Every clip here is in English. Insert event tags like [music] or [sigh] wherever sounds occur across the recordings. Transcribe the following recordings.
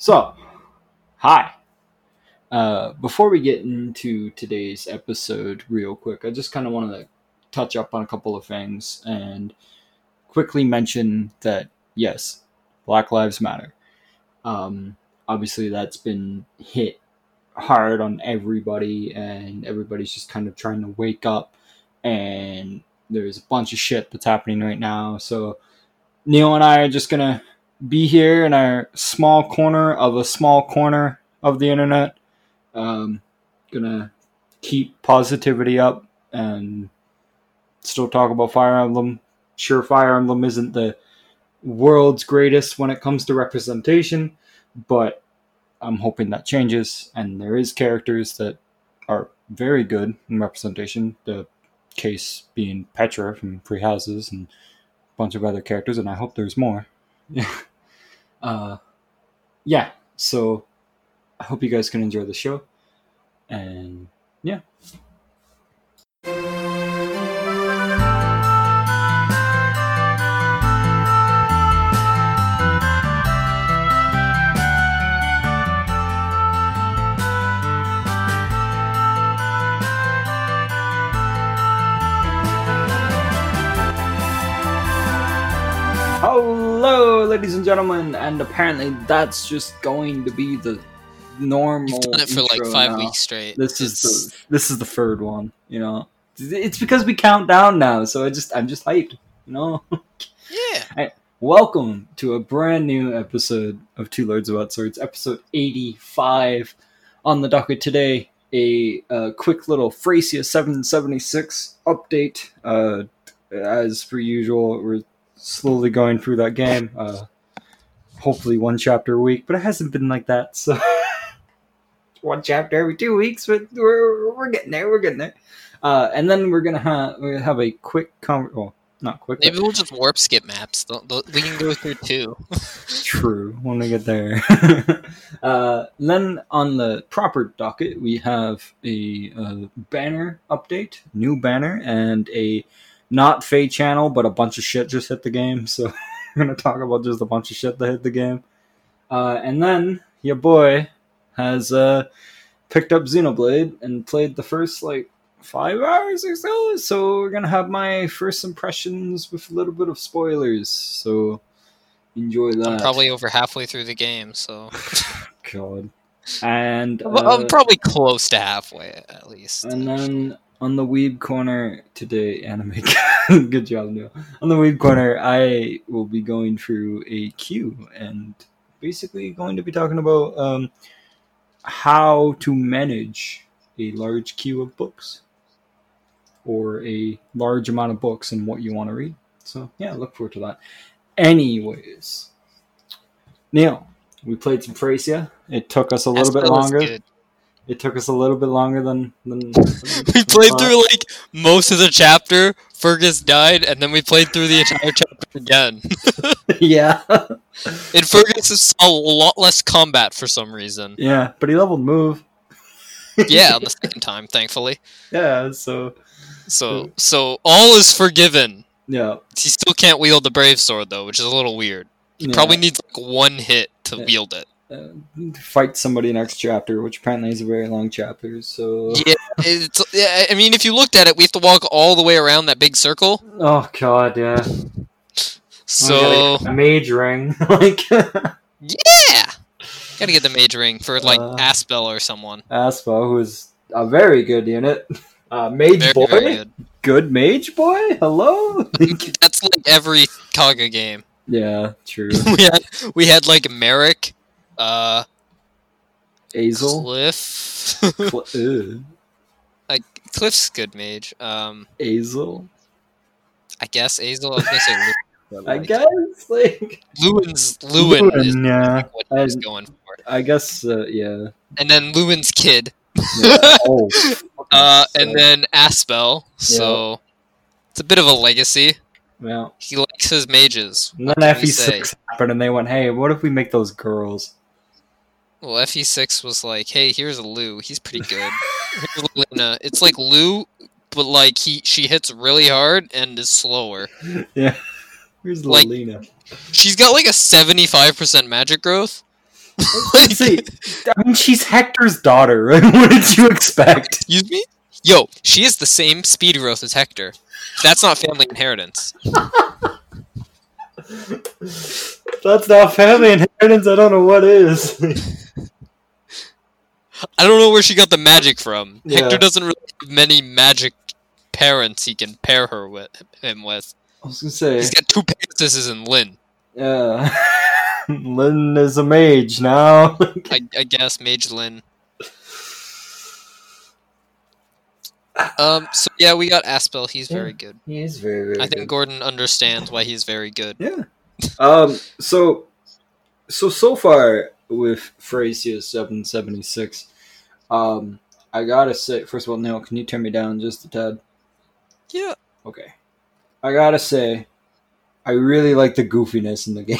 So, hi. Uh, before we get into today's episode, real quick, I just kind of want to touch up on a couple of things and quickly mention that yes, Black Lives Matter. Um, obviously, that's been hit hard on everybody, and everybody's just kind of trying to wake up. And there's a bunch of shit that's happening right now. So, Neil and I are just gonna be here in our small corner of a small corner of the internet. Um, gonna keep positivity up and still talk about Fire Emblem. Sure, Fire Emblem isn't the world's greatest when it comes to representation, but I'm hoping that changes. And there is characters that are very good in representation. The case being Petra from Free Houses and a bunch of other characters, and I hope there's more. [laughs] uh, yeah, so I hope you guys can enjoy the show. And yeah. Ladies and gentlemen, and apparently that's just going to be the normal. You've done it for like five now. weeks straight. This is the this is the third one. You know, it's because we count down now, so I just I'm just hyped. You know, [laughs] yeah. welcome to a brand new episode of Two Lords About Swords, episode eighty five. On the docket today, a uh, quick little Thracia seven seventy six update. Uh, as per usual, we're slowly going through that game. Uh, hopefully one chapter a week, but it hasn't been like that. So [laughs] one chapter every two weeks, but we're we're getting there. We're getting there. Uh, and then we're gonna have we're gonna have a quick con- well, not quick. Maybe we'll just warp skip maps. We can go through two. [laughs] True. When we get there. [laughs] uh, then on the proper docket, we have a uh, banner update, new banner, and a not Feh channel, but a bunch of shit just hit the game. So [laughs] we're gonna talk about just a bunch of shit that hit the game. Uh, and then your boy has uh, picked up Xenoblade and played the first like five hours or so. So we're gonna have my first impressions with a little bit of spoilers. So enjoy that. I'm probably over halfway through the game, so [laughs] [laughs] God. And uh, I'm probably close to halfway at least. and then on the Weeb corner today, [laughs] anime. Good job, Neil. On the Weeb corner, I will be going through a queue and basically going to be talking about um, how to manage a large queue of books or a large amount of books and what you want to read. So yeah, look forward to that. Anyways, Neil, we played some Thracia. It took us a little bit longer. good. It took us a little bit longer than than [laughs] We played through like most of the chapter. Fergus died, and then we played through the entire chapter again. [laughs] [laughs] yeah, And Fergus is a lot less combat for some reason. yeah, but he leveled move. Yeah, on the second time, thankfully. Yeah, so So, so all is forgiven. yeah, He still can't wield the brave sword though, which is a little weird. He yeah, probably needs like one hit to Yeah. wield it. Uh, fight somebody next chapter, which apparently is a very long chapter. So Yeah, it's, yeah, I mean, if you looked at it, we have to walk all the way around that big circle. oh god, yeah. So a mage ring, [laughs] like yeah, gotta get the mage ring for like Uh, Asbel or someone. Asbel, who is a very good unit. Uh, mage Very, boy, very good. good mage boy. Hello. [laughs] That's like every Kaga game. yeah, true. [laughs] we had we had like Merric, uh, Azel. Cliff. Cl- [laughs] like Cliff's good mage. Um, Azel. I guess Azel. I was gonna say Lewin, [laughs] I like, guess like Lewin's Lewin, is Lewin, yeah. what he was going for, I guess uh, yeah. and then Lewin's kid. yeah. [laughs] Oh. Uh, fucking and then Asbel. So it's a bit of a legacy. Yeah. He likes his mages. And then What can we FE6 happened, and they went, "Hey, what if we make those girls?" Well, FE6 was like, hey, here's a Lugh. He's pretty [laughs] good. Here's Luna. It's like Lugh, but like he she hits really hard and is slower. yeah. Here's Like-. She's got like a 75% magic growth, [laughs] Like, See, I mean, she's Hector's daughter. Right? [laughs] What did you expect? Excuse me? Yo, she has the same speed growth as Hector. That's not family inheritance. That's not family inheritance. I don't know what is. I don't know where she got the magic from. Yeah. Hector doesn't really have many magic parents he can pair her with him with. I was gonna say, He's got two Pegasuses and Lyn. yeah. [laughs] Lyn is a mage now. I, I guess Mage Lyn. Um. So yeah, we got Asbel. He's Yeah. very good. he is very, very I think Gordon understands why he's very good. Yeah. Um. So, so so far with Thracia seven seventy six, um, I gotta say, first of all, Neil, can you turn me down just a tad? Yeah. Okay. I gotta say, I really like the goofiness in the [laughs] game.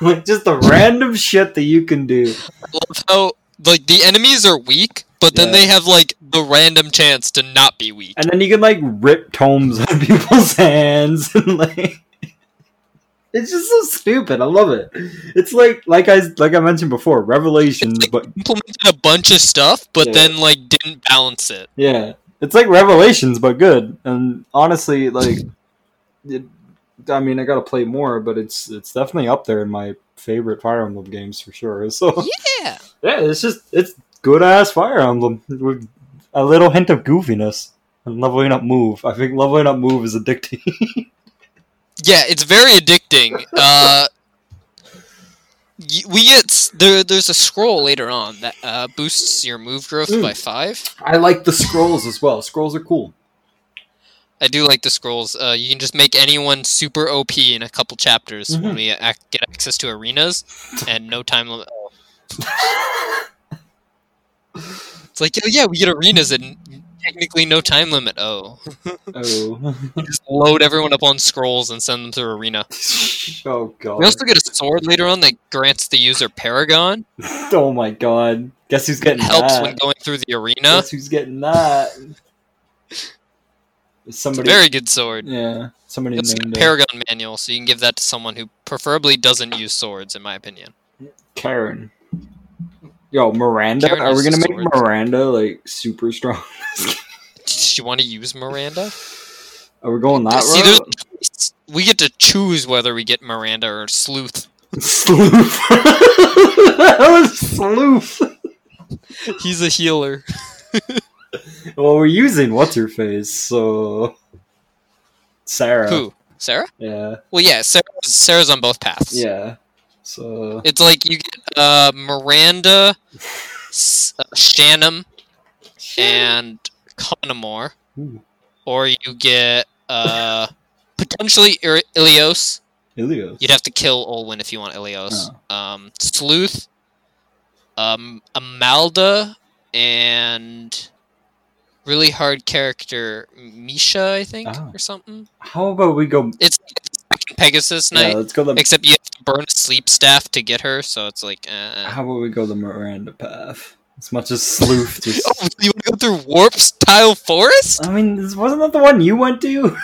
like just the random shit that you can do. I love how like the enemies are weak, but then Yeah. they have like the random chance to not be weak. And then you can like rip tomes [laughs] out of people's hands and like it's just so stupid. I love it. It's like like I like I mentioned before, Revelations, but Implemented a bunch of stuff, but Yeah. then like didn't balance it. yeah, it's like Revelations but good. And honestly, like it, I mean, I got to play more, but it's it's definitely up there in my favorite Fire Emblem games for sure. So Yeah. [laughs] yeah, it's just it's good ass Fire Emblem with a little hint of goofiness. And leveling up move. I think leveling up move is addicting. [laughs] Yeah, it's very addicting. [laughs] Uh, we get there. There's a scroll later on that uh, boosts your move growth Mm. by five. I like the scrolls as well. Scrolls are cool. I do like the scrolls. Uh, you can just make anyone super OP in a couple chapters when Mhm. we ac- get access to arenas and no time limit. [laughs] It's like, oh yeah, we get arenas and technically no time limit. Oh, Oh. [laughs] just load everyone up on scrolls and send them to arena. [laughs] oh god. We also get a sword later on that grants the user Paragon. [laughs] Oh my god. Guess who's getting helps that? when going through the arena. Guess who's getting that? A Somebody very good sword. Yeah. Somebody It's a named it. Paragon manual, so you can give that to someone who preferably doesn't use swords, in my opinion. Karin. Yo, Miranda. Karin Are we gonna make swords. Miranda like super strong? [laughs] Does you want to use Miranda? Are we going that See, route? [laughs] we get to choose whether we get Miranda or Sleuf. Sloof. [laughs] that was sloof. He's a healer. Well, we're using what's her face, so Sarah. Who? Sarah? Yeah. Well, yeah, Sarah, Sarah's on both paths. Yeah. So It's like you get uh, Miranda, S- uh, Shannon, and Conomor, Ooh. or you get uh, potentially Ir- Ilios. Ilios. You'd have to kill Olwen if you want Ilios. Um, Sleuf, um, Amalda, and really hard character Misha, I think, Oh. or something. How about we go? It's like the second Pegasus Yeah, let's go the. except you have to burn a sleep staff to get her, so it's like. Uh, How about we go the Miranda path? As much as Sleuf [laughs] just. Oh, you want to go through Warp's Tile Forest? I mean, this- wasn't that the one you went to? [laughs]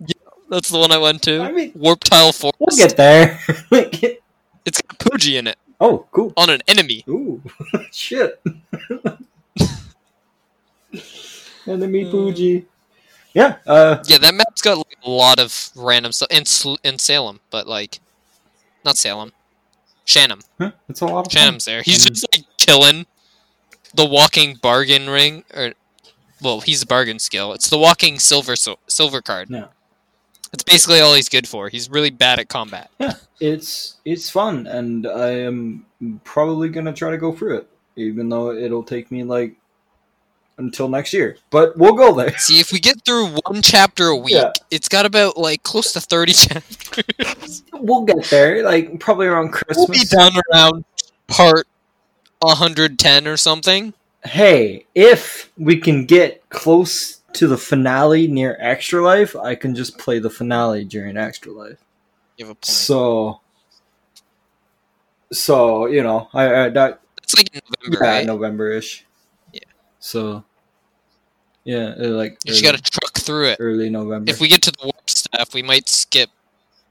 yeah, That's the one I went to. I mean- Warp Tile Forest. we'll get there. [laughs] It's got Pugi in it oh, cool. on an enemy. Ooh, shit. Enemy Hmm. Yeah. Uh. Yeah, that map's got like, a lot of random stuff. And Sl- in Salem, but like, not Salem. Shannon. huh, It's a lot of. Shannon's there. He's just like killing the walking bargain ring, or well, he's a bargain skill. It's the walking silver so- silver card. Yeah. It's basically all he's good for. He's really bad at combat. Yeah, It's it's fun, and I am probably gonna try to go through it, even though it'll take me like until next year. But we'll go there. See, if we get through one chapter a week, Yeah. it's got about like close to thirty [laughs] chapters. We'll get there, like probably around Christmas. we'll be down around part 110 or something. hey, if we can get close to the finale near Extra Life, I can just play the finale during Extra Life. You have a point. So, so you know, I, I that It's like November, yeah, right? November-ish. Yeah. So, yeah, uh, like You early, gotta truck through it. early November. If we get to the warp stuff, we might skip.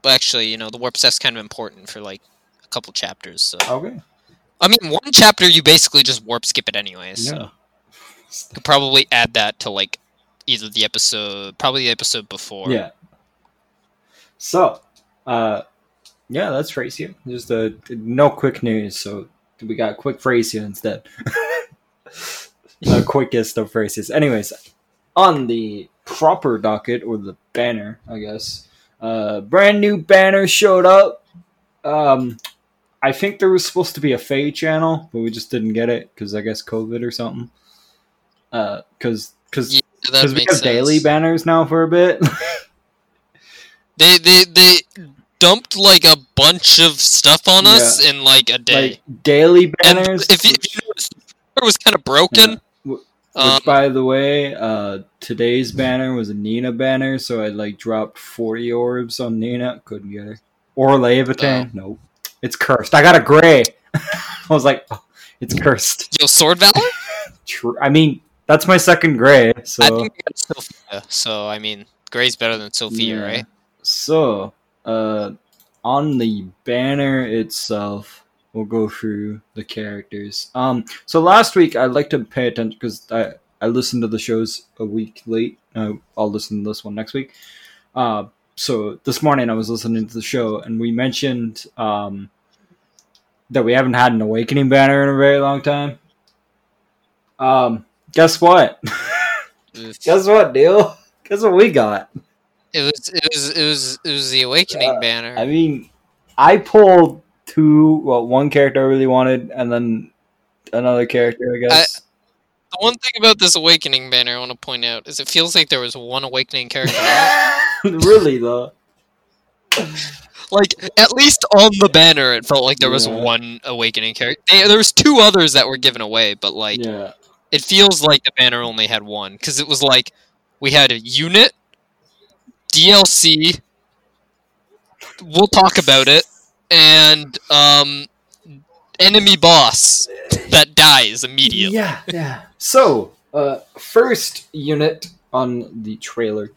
Well, actually, you know, the warp stuff's kind of important for like a couple chapters. So okay, I mean, one chapter you basically just warp skip it anyways. Yeah. Could probably add that to like either the episode, probably the episode before. Yeah. So, uh, yeah, that's Thracia. Just uh, no quick news, so we got quick Thracia instead. [laughs] the quickest of phrases. Anyways, on the proper docket or the banner, I guess. Uh, brand new banner showed up. Um, I think there was supposed to be a Feh channel, but we just didn't get it because I guess COVID or something. Uh, because because Yeah, because we have daily banners now for a bit. [laughs] They they they dumped like a bunch of stuff on us in like a day. like daily and banners. if you, if you noticed, it was kind of broken. Which, Um, by the way, uh, today's banner was a Nina banner, so I like dropped forty orbs on Nina. Couldn't get her. Or Levitan. Oh. Nope. It's cursed. I got a gray. [laughs] I was like, oh, it's cursed. Yo, Sword Valor. [laughs] True. I mean, that's my second gray. So I think Sophia. So I mean, Gray's better than Sophia, Yeah. right? So, uh, on the banner itself, we'll go through the characters. Um, so last week I'd like to pay attention because I I listened to the shows a week late. Uh, I'll listen to this one next week. Uh, so this morning I was listening to the show and we mentioned um that we haven't had an awakening banner in a very long time. Um, guess what? [laughs] guess what, deal? Guess what we got? It was it was it was it was the Awakening Uh, banner. I mean, I pulled two, well, one character I really wanted, and then another character, I guess. the one thing about this Awakening banner I want to point out is it feels like there was one Awakening character. [laughs] [laughs] really, though. like at least on the banner, it felt like there was Yeah. one Awakening character. There there was two others that were given away, but like yeah. it feels like the banner only had one because it was like we had a unit, DLC. We'll talk about it, and um, enemy boss that dies immediately. Yeah, yeah. So, uh, first unit on the trailer.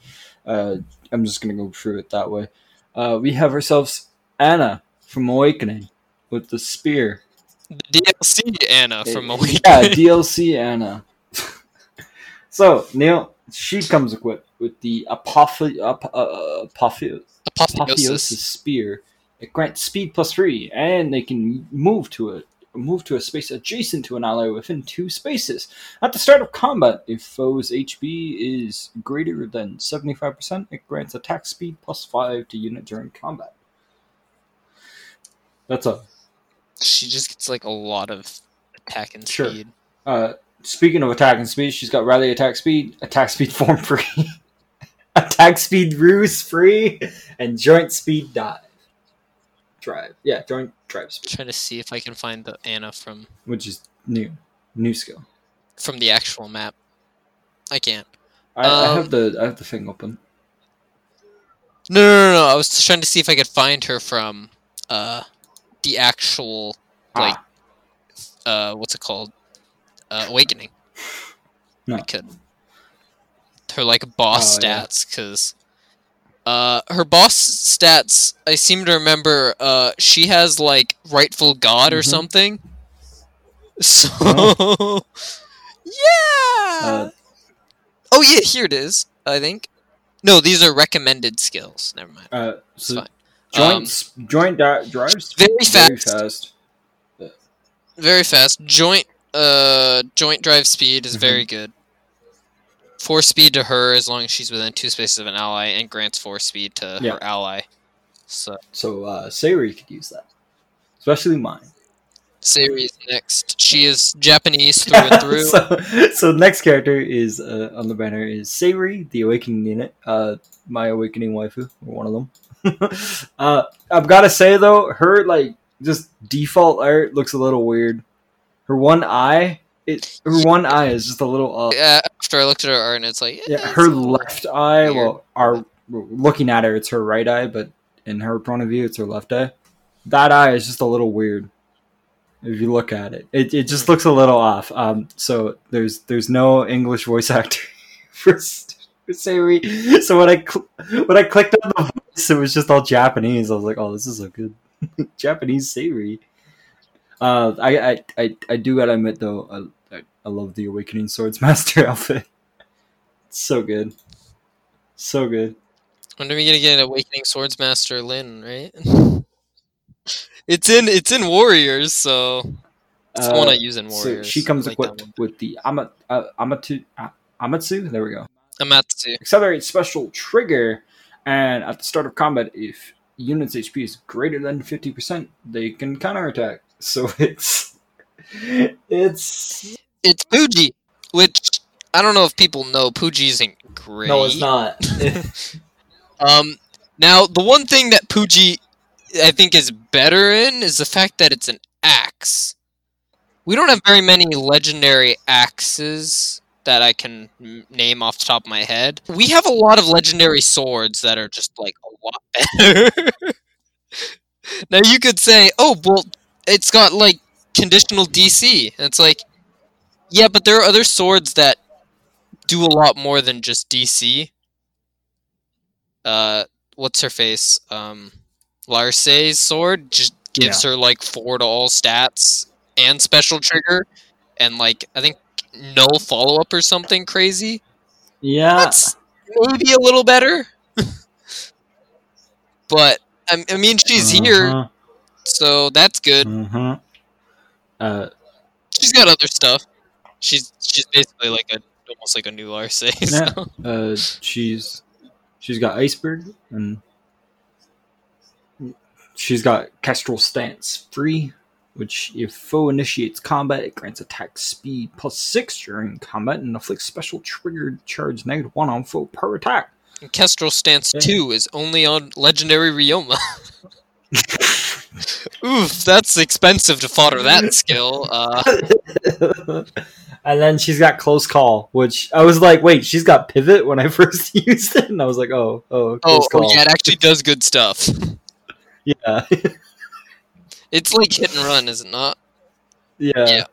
Uh, I'm just gonna go through it that way. Uh, we have ourselves Anna from Awakening with the spear. The DLC Anna from Uh, Awakening. Yeah, DLC Anna. [laughs] so Neil, she comes equipped with the apophe- ap- uh, apophe- Apotheosis. apotheosis spear. It grants speed plus three, and they can move to it. Move to a space adjacent to an ally within two spaces. At the start of combat, if foe's HP is greater than 75%, it grants attack speed plus 5 to unit during combat. That's a She just gets like a lot of attack and Sure. speed. Uh, speaking of attack and speed, she's got rally attack speed, attack speed [laughs] form free, attack speed ruse free, and joint speed dive. Drive. Yeah, joint drive speed, trying to see if I can find the Anna from which is new. New skill. from the actual map. I can't. I, I Um, have the I have the thing open. No, no, no, no. I was trying to see if I could find her from uh the actual like Ah, uh what's it called? Uh Awakening. No. I could. Her like boss Oh, stats cuz uh her boss stats I seem to remember uh she has like rightful god or Mhm. something. [laughs] So Yeah. Uh, oh yeah, here it is. I think. No, these are recommended skills. Never mind. uh, It's so fine. joint Um, joint di- drives very very fast. fast. Very fast. Joint uh joint drive speed is Mhm. very good. Four speed to her as long as she's within two spaces of an ally and grants four speed to Yeah. her ally. So So uh, Say'ri could use that, especially mine. Say'ri is next. She is Japanese through and [laughs] through. so, so next character is uh, on the banner is Say'ri, the Awakening unit. Uh, my Awakening waifu, or one of them. [laughs] uh, I've got to say though, her like just default art looks a little weird. Her one eye, it her one eye is just a little off. Yeah, after I looked at her art and it's like Yeah, eh, her it's a little- left eye. weird. Well, our looking at her, it's her right eye, but in her point of view, it's her left eye. That eye is just a little weird. If you look at it, it, it just looks a little off. Um, so there's there's no English voice [laughs] actor for, S- for Say'ri. So when I cl- when I clicked on the voice, it was just all Japanese. I was like, oh, this is so good. [laughs] Japanese Say'ri. Uh, I, I, I, I do gotta admit though, I, I love the Awakening Swords [laughs] Master outfit. It's so good, so good. When are we gonna get an Awakening Swordsmaster Lyn, right? [laughs] it's in it's in Warriors, so it's the one I Uh, use in So Warriors. she comes like equipped with the Ama, uh, Amatu, uh, Amatsu. There we go. Amatsu. Accelerate special trigger, and at the start of combat, if units HP is greater than fifty percent, they can counterattack. [laughs] So it's it's It's Pugi, which I don't know if people know. Pugi isn't great. no, it's not. [laughs] [laughs] Um, now the one thing that Pugi I think is better in is the fact that it's an axe. We don't have very many legendary axes that I can name off the top of my head. We have a lot of legendary swords that are just like a lot [laughs] better. now you could say, "Oh, well, it's got like conditional DC." And it's like, yeah, but there are other swords that do a lot more than just DC. Uh, what's her face? Um, Larcei's sword just gives her like four to all stats and special trigger, and like I think no follow up or something crazy. yeah, That's maybe a little better, [laughs] but I, mean she's here, Uh-huh, so that's good. uh-huh. Uh, She's got other stuff. She's she's basically like a almost like a new. [laughs] Yeah. So. uh, she's she's got iceberg and she's got kestrel stance free which if foe initiates combat it grants attack speed plus six during combat and inflicts special triggered charge negative one on foe per attack And Kestrel Stance Yeah. 2 is only on Legendary Ryoma. [laughs] Oof, that's expensive to fodder that skill. Uh, [laughs] and then she's got close call which i was like wait she's got pivot when i [laughs] first [laughs] used it and i was like oh oh oh, oh, yeah, it actually does good stuff. yeah It's like hit and run, is it not? Yeah. Yeah.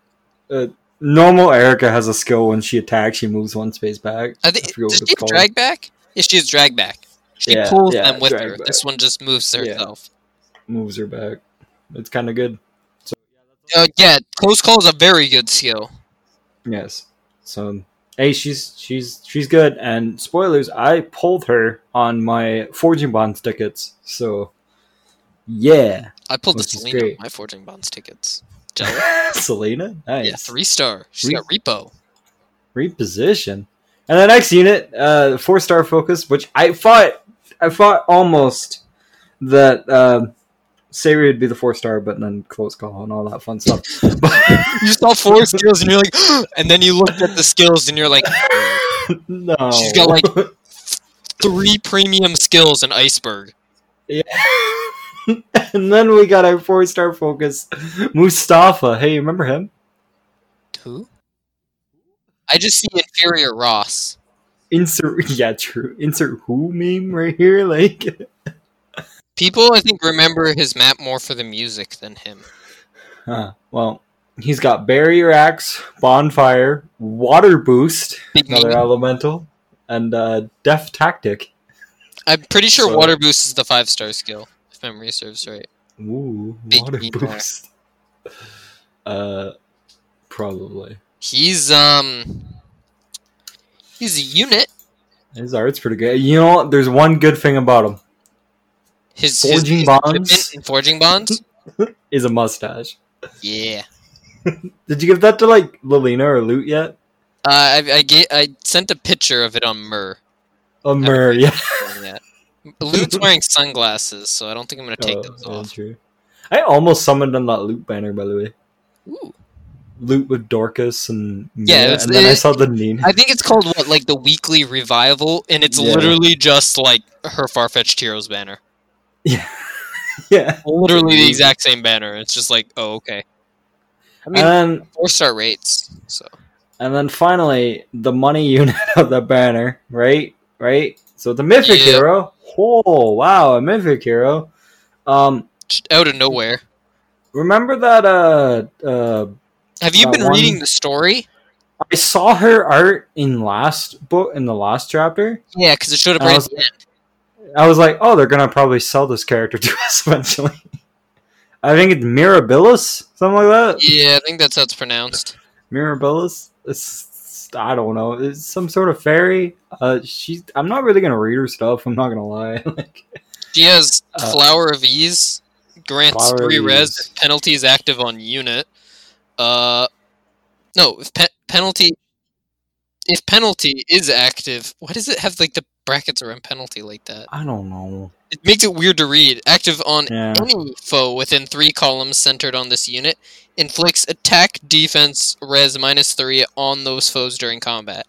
Uh, normal Eirika has a skill when she attacks, she moves one space back. I think I does she drag back? Yeah, she has drag back. She Yeah, pulls yeah, them with her. back. This one just moves herself. Moves her back. It's kind of good. Uh, yeah, close call is a very good skill. Yes. So, hey, she's she's she's good. And spoilers, I pulled her on my Forging Bonds tickets. So, yeah, I pulled the Selena on my Forging Bonds tickets. [laughs] Selena, nice. yeah, three star. She's Re- got repo. reposition. And the next unit, uh, four star focus, which I thought I thought almost that uh, Say'ri would be the four star, but then close call and all that fun stuff. [laughs] [laughs] You saw four skills and you're like, [gasps] and then you looked at the skills and you're like, [gasps] no, She's got, like- three premium skills in Iceberg. yeah. [laughs] and then we got our four star focus, Mustafa. Hey, remember him? Who? I just see inferior Ross. Insert, yeah, true. Insert who meme right here, like. People, I think, remember his map more for the music than him. Huh. Well, he's got barrier axe, bonfire, water boost, Big another elemental, and uh, death tactic. I'm pretty sure So- Water Boost is the five star skill, if memory serves right. Ooh, Big water boost. [laughs] Uh, probably. He's um, he's a unit. His art's pretty good. You know, what? there's one good thing about him. His Forging his, bonds? in forging bonds. [laughs] Is a mustache. yeah. [laughs] Did you give that to like Lilina or Loot yet? Uh, I I, ga- I sent a picture of it on Mur. A Mur, yeah. Loot's wearing [laughs] sunglasses, so I don't think I'm gonna take Oh, those off. true. I almost summoned on that Loot banner, by the way. Ooh. Loot with Dorcas and Yeah, Mia, and then I saw the name. I think it's called what, like the weekly revival, and it's Yeah. literally just like her Farfetched Heroes banner. Yeah, [laughs] yeah. Literally the exact same banner. It's just like, oh, okay. I mean, and then four star rates. So and then finally the money [laughs] unit of the banner, right? Right. So the mythic Yeah. hero. Oh wow, a mythic hero. Um, just out of nowhere. remember that? Uh, uh, Have you That been one- reading the story? I saw her art in last book in the last chapter. Yeah, because it showed up I right at the end. I was like, oh, they're gonna probably sell this character to us [laughs] eventually. I think it's Mirabilis, something like that. Yeah, I think that's how it's pronounced. Mirabilis. It's, I don't know. It's some sort of fairy. Uh, she's. I'm not really gonna read her stuff. I'm not gonna lie. [laughs] like, She has Uh, Flower of Ease, grants Flower three res Ease. if penalty is active on unit. Uh, no, if pe- penalty, if penalty is active, why does it have like the brackets around penalty like that? I don't know. It makes it weird to read. Active on Yeah. any foe within three columns centered on this unit inflicts attack, defense, res minus three on those foes during combat.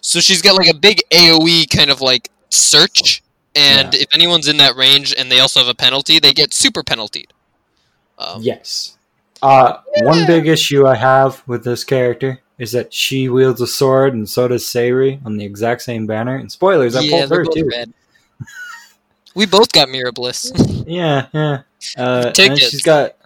So she's got like a big AOE kind of like search, and if anyone's in that range and they also have a penalty, they get super penaltied. Um, Yes. Uh, one big issue I have with this character is that she wields a sword, and so does Say'ri on the exact same banner. And spoilers, I yeah, pulled her too. [laughs] we both got Mirabilis. [laughs] Yeah, yeah. Uh, she's got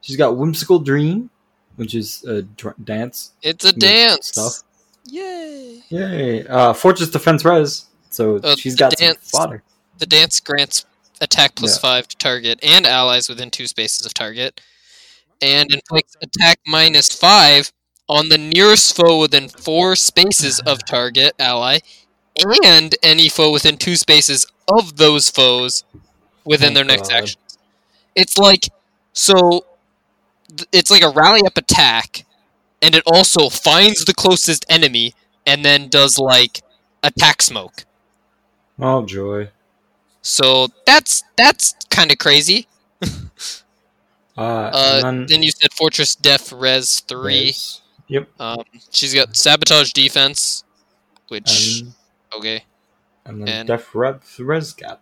she's got whimsical dream, which is a dr- dance it's a dance. stuff. Yay! Yay! Uh, Fortress defense res, so Uh, she's got dance. fodder. The dance grants attack plus Yeah. five to target and allies within two spaces of target, and inflicts attack minus five on the nearest foe within four spaces of target ally, and any foe within two spaces of those foes within Oh, their next God. action. It's like so. th- It's like a rally up attack, and it also finds the closest enemy and then does like attack smoke. Oh joy! So that's that's kind of crazy. [laughs] Uh, Uh, and then you said Fortress Def Res three. there's- Yep. Um, she's got Sabotage Defense, which And, okay, and then and- def res, res gap.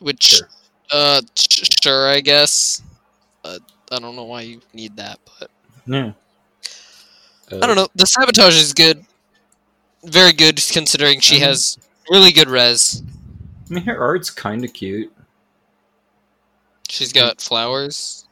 which Sure. uh sh- sure I guess. Uh, I don't know why you need that, but Yeah. Uh, I don't know. The Sabotage is good, very good considering she Mhm. has really good res. I mean, her art's kind of cute. She's got flowers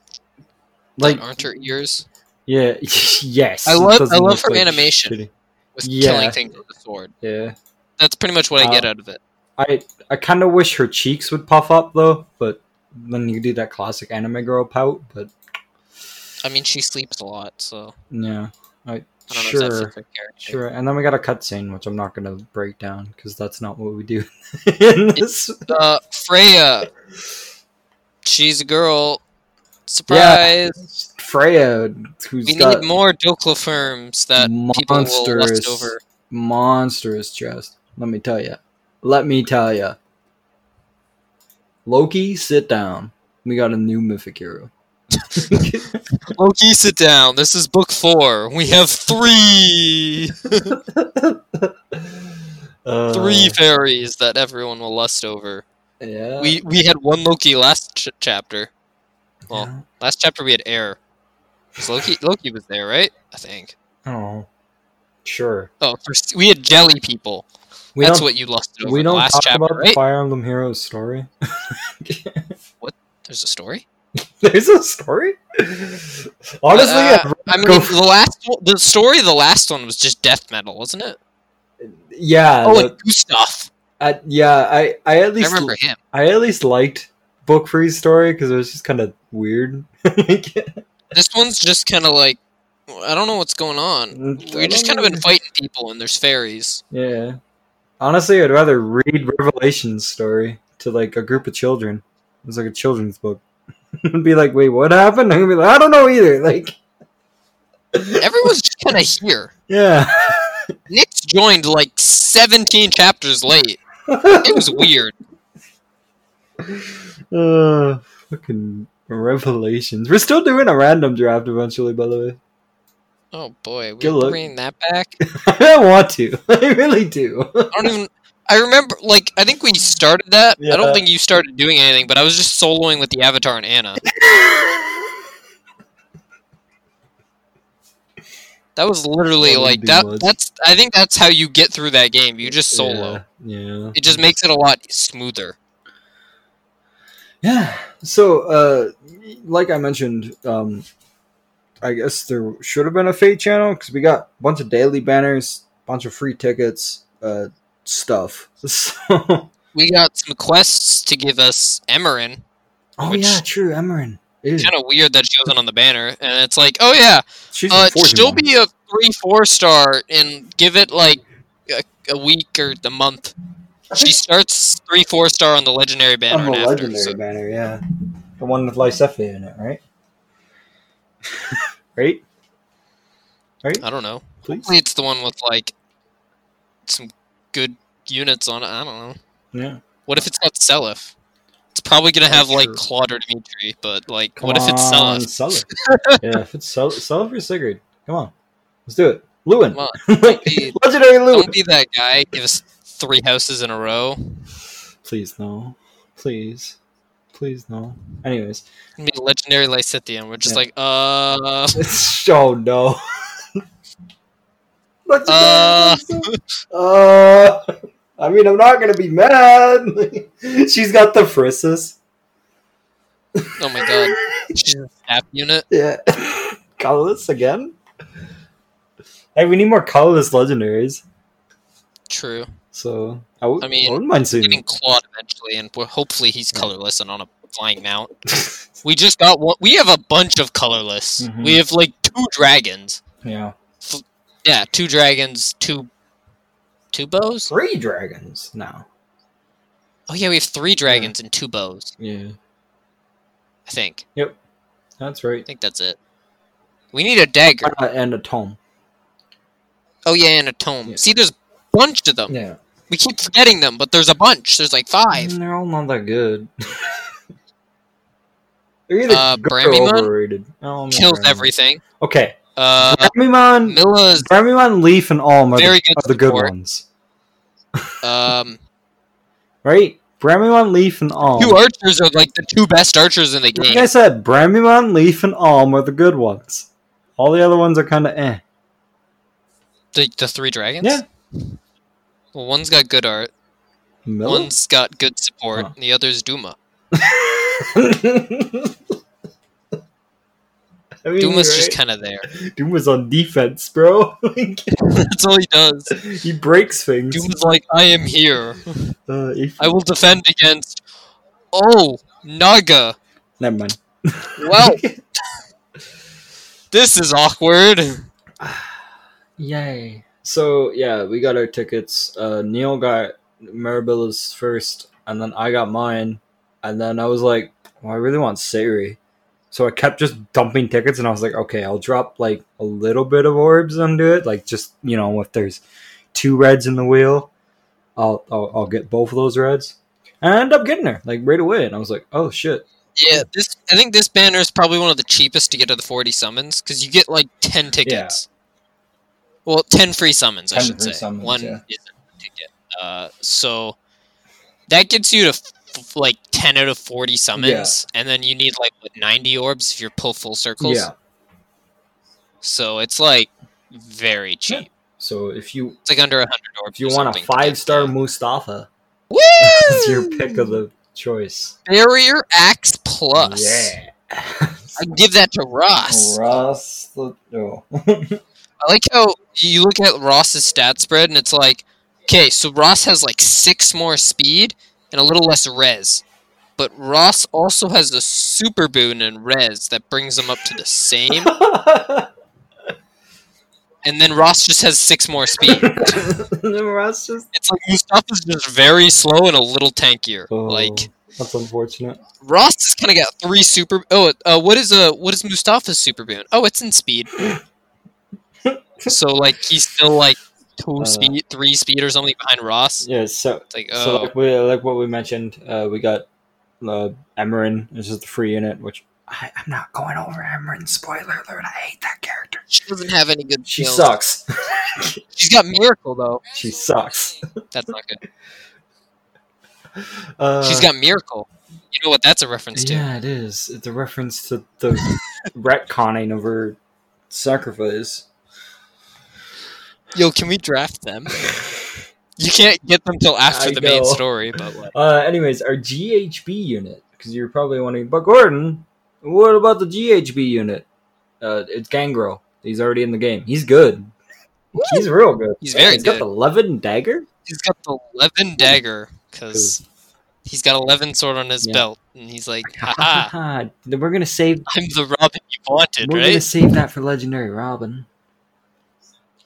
Like, that aren't her ears yeah, [laughs] yes. I love- I love her like animation. shitty. with Yeah. killing things with the sword. Yeah. That's pretty much what I get Uh, out of it. I I kind of wish her cheeks would puff up though, but then you do that classic anime girl pout. But I mean, she sleeps a lot, so yeah, I, I don't know if sure, fits her character. sure. And then we got a cutscene, which I'm not gonna break down because that's not what we do [laughs] in this. Uh, Freya. She's a girl. Surprise! Freya, who's we got need more Doclofirms that people will lust over. monstrous chest. Let me tell you. Let me tell you. Loki, sit down. We got a new mythic hero. [laughs] Loki, sit down. This is book four. We have three, [laughs] Uh, three fairies that everyone will lust over. Yeah. We we had one Loki last ch- chapter. Well, yeah. last chapter we had air. Loki Loki was there, right? I think. Oh. Sure. Oh, first, we had jelly people. We That's what you lost over we the don't last talk chapter, about right? Fire Emblem Heroes story. [laughs] What? There's a story. There's a story. Honestly, Uh, I'd mean, go the last the story of the last one was just death metal, wasn't it? yeah, oh, the- and Gustav. I- yeah. I I at I least remember him. I at least liked Book Free's story because it was just kind of weird. [laughs] This one's just kind of like I don't know what's going on. Mm, We've just kind of been fighting people, and there's fairies. Yeah. Honestly, I'd rather read Revelation's story to like a group of children. It's like a children's book. [laughs] Be like, wait, what happened? I'm gonna be like, I don't know either. [laughs] Like, Everyone's just kind of here. yeah. [laughs] Nick's joined like 17 chapters late. It was weird. uh, fucking Revelations. We're still doing a random draft eventually, by the way. Oh boy, we're luck. bringing that back. [laughs] I want to. [laughs] I really do. I don't even. I remember, like, I think we started that. I don't think you started doing anything, but I was just soloing with the Avatar and Anna. [laughs] That was literally That like that. much. That's. I think that's how you get through that game. You just solo. Yeah. yeah. It just makes it a lot smoother. Yeah. [sighs] So, uh, like I mentioned, um, I guess there should have been a Fate channel because we got a bunch of daily banners, bunch of free tickets, uh, stuff. [laughs] So, We got some quests to give us Emmeryn. oh yeah, true, Emmeryn. It's kind of weird that she wasn't on the banner. And it's like, oh yeah, She's uh, she'll be a three four star and give it like a, a week or a month. She [laughs] starts three four star on the legendary banner. on the and after, legendary so- banner, yeah, the one with Lysithea in it, right? [laughs] right, right. I don't know. Please. Hopefully it's the one with like some good units on it. I don't know. Yeah. What if it's got Seliph? It's probably gonna have like. Claude or Dimitri, but like, Come what if it's? Seliph. [laughs] yeah, if it's Sel- or Sigurd, come on, let's do it. Lewin, Come on, don't be, legendary Lewin. don't be that guy. Give us three houses in a row. Please no, please, please no. Anyways, I mean, legendary Lysithian. we're just Yeah. like, uh, [laughs] it's oh no. [laughs] legendary Uh. Uh, I mean, I'm not gonna be mad. [laughs] She's got the frisses. oh my god, she's a staff unit. Yeah. colorless again? Hey, we need more colorless legendaries. True. So I, w- I mean, I wouldn't mind seeing. Getting Claude eventually, and hopefully he's colorless and on a flying mount. [laughs] We just got one. We have a bunch of colorless. Mhm. We have like two dragons. yeah, Yeah, two dragons, two two bows. three dragons now. Oh yeah, we have three dragons and two bows. Yeah, I think. Yep. That's right. I think that's it. We need a dagger. Uh, and a tome. Oh yeah, and a tome. Yeah. See, there's a bunch of them. Yeah, We keep forgetting them, but there's a bunch. There's like five. Mm, they're all not that good. [laughs] they're either Uh, Bramimond overrated. Oh, Kills Bramimond. everything. Okay, Uh, Bramimond, Milla's Bramimond, Leif, and Alm are, the, good are the good ones, [laughs] um right? Bramimond, Leif, and Alm. two archers are like the two best archers in the game. Like I said, Bramimond, Leif, and Alm are the good ones. All the other ones are kind of eh. The, the three dragons. Yeah. Well, one's got good art. Miller? One's got good support. Huh. And the other's Duma. [laughs] I mean, Duma's right? just kind of there. Duma's on defense, bro. [laughs] [laughs] That's all he does. he breaks things. Duma's like, I am here. Uh, if- I will defend against. Oh, Naga. Never mind. Well, this is awkward. [sighs] Yay. So, yeah, we got our tickets. Uh, Neil got Marabilla's first, and then I got mine. And then I was like, well, I really want Say'ri. So I kept just dumping tickets, and I was like, okay, I'll drop like a little bit of orbs onto it. Like, just, you know, if there's two reds in the wheel, I'll, I'll, I'll get both of those reds. And I ended up getting her, like, right away. And I was like, oh, shit. Yeah, this. I think this banner is probably one of the cheapest to get to the 40 summons because you get like 10 tickets. Well, 10 free summons, I should say. summons, One yeah. ticket. Uh, so that gets you to f- like 10 out of 40 summons, and then you need like what, 90 orbs if you pull full circles. Yeah. So it's like very cheap. So if you It's like under 100 orbs. if you want a something to get five star Mustafa, Woo! that's your pick of the choice. Barrier Axe Plus. Yeah. I give that to Ross. Ross. the- oh. [laughs] I like how you look at Ross's stat spread and it's like, okay, so Ross has like six more speed and a little less res. But Ross also has a super boon and res that brings him up to the same. [laughs] and then Ross just has six more speed. [laughs] Ross just. It's like Mustafa's just very slow and a little tankier. Oh, Like that's unfortunate. Ross has kind of got three super. Oh, uh, what is a what is Mustafa's super boon? Oh, it's in speed. [laughs] so like he's still like two Uh, speed, three speed or something behind Ross. Yeah. So It's like so oh, like we like what we mentioned. Uh, we got uh, Emmeryn. This is the free unit, which I, I'm not going over Emmeryn. Spoiler alert! I hate that character. she doesn't have any good. She skills. sucks. [laughs] She's got miracle though. she sucks. [laughs] That's not good. Uh, She's got miracle. You know what that's a reference to? Yeah, it is. It's a reference to the [laughs] retconning of her sacrifice. Yo, can we draft them? You can't get them till after I the main story, but like, Uh, anyways, our GHB unit, because you're probably wondering, but Gordon, what about the GHB unit? Uh, it's Gangrel. He's already in the game. He's good. He's real good. He's very good. He's got the Levin dagger. he's got the eleven dagger because he's got eleven sword on his Yeah. belt. and he's like, [laughs] "Haha, we're gonna save. I'm the Robin you wanted, right? We're right?" gonna save that for Legendary Robin.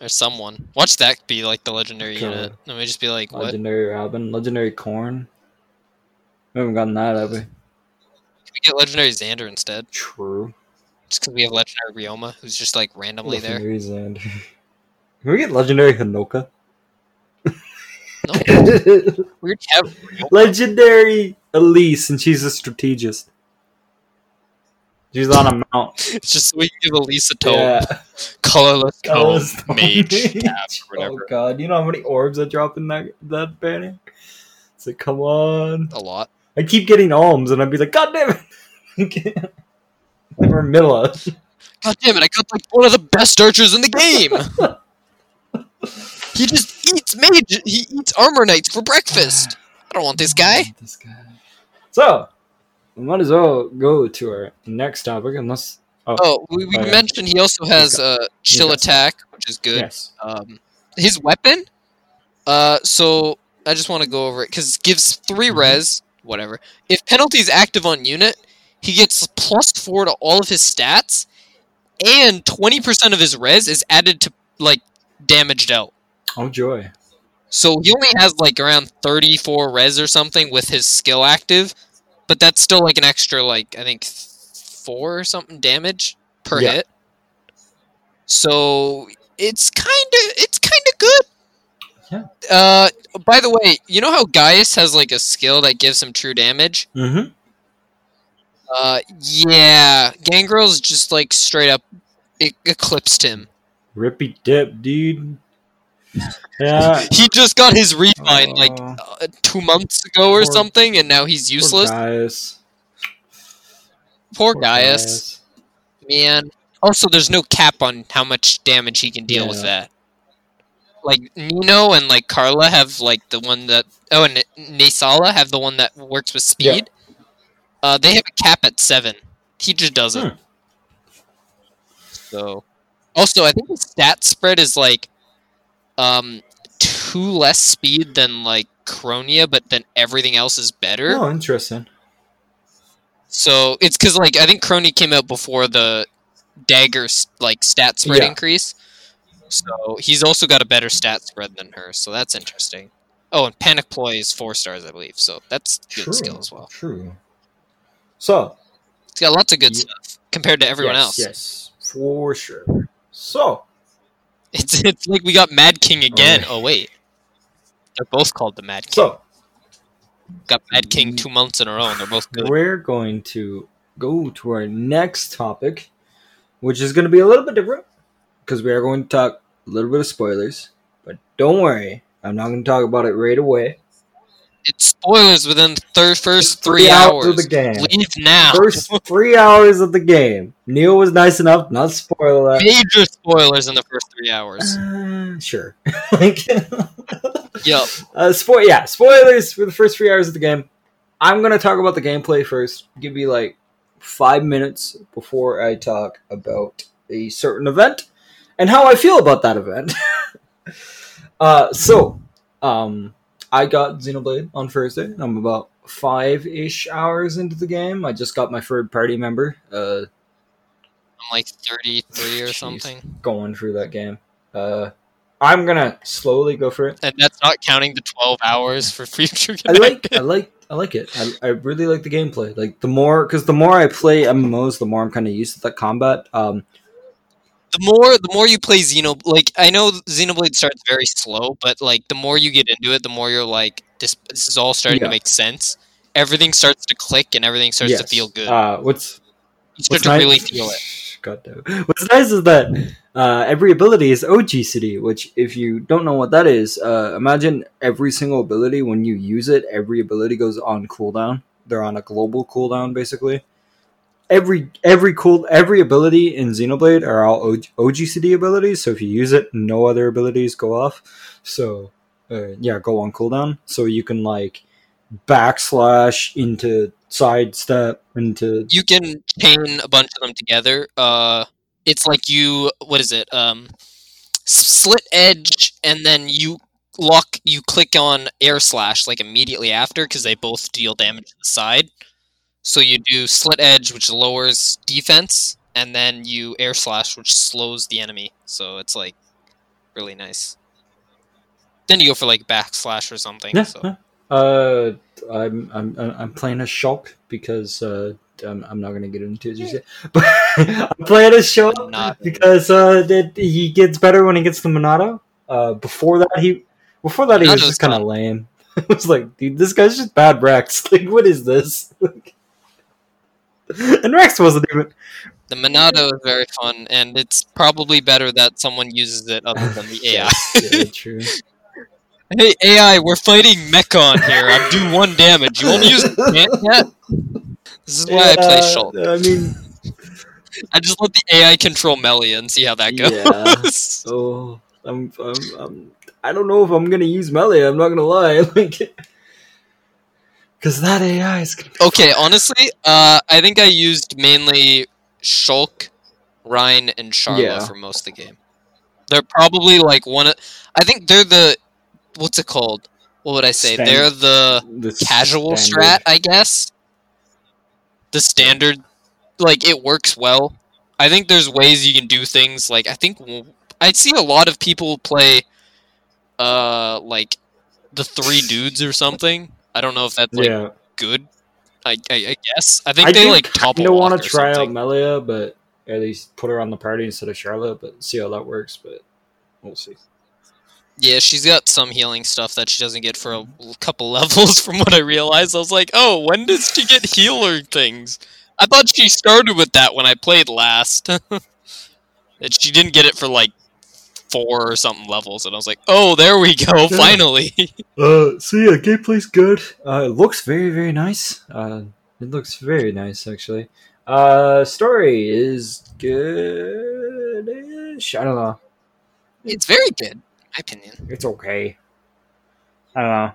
Or someone. Watch that be like the legendary God. unit. Let me just be like, what? Legendary Robin, Legendary Corrin. We haven't gotten that, have we? Can we get legendary Xander instead? True. Just because we have legendary Ryoma, who's just like randomly there. Legendary Xander. [laughs] Can we get Legendary Hinoka? No, [laughs] weird. Legendary Elise, and she's a strategist. She's on a mount. It's just so we can give Elise a tome. Yeah. Colorless That tome. Mage. mage. Cap, or [laughs] Oh god, you know how many orbs I drop in that that banner? It's like, come on. A lot. I keep getting Alms, and I'd be like, God damn it! [laughs] Never Milla. God damn it! I got like one of the best archers in the game. [laughs] he just eats mage. He eats armor knights for breakfast. I don't want this guy. This guy. So, we might as well go to our next topic, unless. Oh, Oh, we, we yeah. mentioned he also has a uh, chill attack, which is good. yes. um, his weapon. Uh, so I just want to go over it because it gives 3 Mhm. res, whatever. If penalty is active on unit, he gets plus four to all of his stats, and twenty percent of his res is added to like damage out. Oh, joy. So he only has like around thirty four res or something with his skill active, but that's still like an extra like I think four or something damage per Yeah. hit. So it's kind of it's kind of good. Yeah. Uh, by the way, you know how Gaius has like a skill that gives him true damage? Mm-hmm. Uh, yeah, Gangrel's just like straight up e- eclipsed him. Rippy dip, dude. Yeah. [laughs] He just got his refine like Oh, uh, two months ago or Poor- something, and now he's poor useless. Gaius. Poor, Poor Gaius, man. Also, there's no cap on how much damage he can deal with that. Like Nino and like Karla have like the one that oh, and Nasala have the one that works with speed. Uh, they have a cap at seven. He just doesn't. Hmm. So, also, I think his stat spread is like um two less speed than like Kronya, but then everything else is better. Oh, interesting. So it's because like I think Kronya came out before the dagger like stat spread Yeah. increase. So he's also got a better stat spread than her. So that's interesting. Oh, and Panic Ploy is four stars, I believe. So that's good True. skill as well. True. So, It's got lots of good Ye- stuff compared to everyone yes, else. Yes, for sure. So, It's it's like we got Mad King oh, again. yeah. Oh wait, they're both called the Mad King. so got Mad King two months in a row, and they're both good. we're going to go to our next topic, which is going to be a little bit different because we are going to talk a little bit of spoilers. But don't worry, I'm not going to talk about it right away. It's spoilers within the thir- first Three three, hours hours. of the game. Leave now. First three hours of the game. Neil was nice enough not spoil that. Major spoilers in the first three hours. Uh, sure. [laughs] like, [laughs] Yup. uh, spo- yeah, spoilers for the first three hours of the game. I'm gonna talk about the gameplay first. Give you like five minutes before I talk about a certain event and how I feel about that event. [laughs] uh, so, um, I got Xenoblade on Thursday. I'm about five ish hours into the game. I just got my third party member. Uh, I'm like 33 or Jeez. something. going through that game. Uh, I'm gonna slowly go for it. And that's not counting the 12 hours for [laughs] future I like, I like, I like it. I, I really like the gameplay. Like the more, because the more I play MMOs, the more I'm kind of used to that combat. Um, the more the more you play Xeno like I know Xenoblade starts very slow, but like the more you get into it, the more you're like this this is all starting Yeah. to make sense. Everything starts to click and everything starts to feel good. Uh, what's you start what's to nice, really feel it. [laughs] God damn. What's nice is that uh, every ability is OG City, which if you don't know what that is, uh, imagine every single ability when you use it, every ability goes on cooldown. They're on a global cooldown, basically. Every every cool every ability in Xenoblade are all OG, OG abilities. So if you use it, no other abilities go off. So uh, yeah, go on cooldown. So you can like backslash into sidestep into You can chain a bunch of them together. Uh it's like you what is it? Um slit edge and then you lock you click on air slash like immediately after because they both deal damage to the side So you do slit edge, which lowers defense, and then you air slash, which slows the enemy. So it's like really nice. Then you go for like backslash or something. Yeah. so. yeah. Uh, I'm I'm I'm playing a Shulk because uh, I'm, I'm not gonna get into it just yet. [laughs] But I'm playing a Shulk because uh, that he gets better when he gets the Monado. Uh, before that he before that he was just kind of lame. [laughs] I was like, dude, this guy's just bad Rex. [laughs] Like, what is this? [laughs] and Rex wasn't even. The Monado is very fun, and it's probably better that someone uses it other than the [laughs] AI. yeah, true. [laughs] hey AI, we're fighting Mechon here. I'm doing one damage. You want to use? This is why I play Yeah, Shulk. I mean, I just let the AI control Melia and see how that goes. Yeah. Oh, I'm, I'm, I'm, I don't know if I'm gonna use Melia. I'm not gonna lie, like, because that AI is gonna. okay, honestly, uh, I think I used mainly Shulk, Ryan, and Sharla Yeah. for most of the game. They're probably like one of. I think they're the. What's it called? What would I say? Stan- they're the the casual standard. strat, I guess. The standard, like it works well. I think there's ways you can do things. Like I think w- I see a lot of people play, uh, like the three dudes or something. I don't know if that's like yeah, good. I, I, I guess I think I they like topple. want want to try out Melia, but at least put her on the party instead of Charlotte. But see how that works. But we'll see. Yeah, she's got some healing stuff that she doesn't get for a couple [laughs] levels. From what I realized, I was like, "Oh, when does she get healer things?" I thought she started with that when I played last. [laughs] that she didn't get it for like four or something levels, and I was like, "Oh, there we go, finally." [laughs] Uh, so yeah, gameplay's good. Uh, it looks very, very nice. Uh, it looks very nice actually. Uh, story is good-ish. I don't know. it's very good, my opinion. It's okay. I don't know.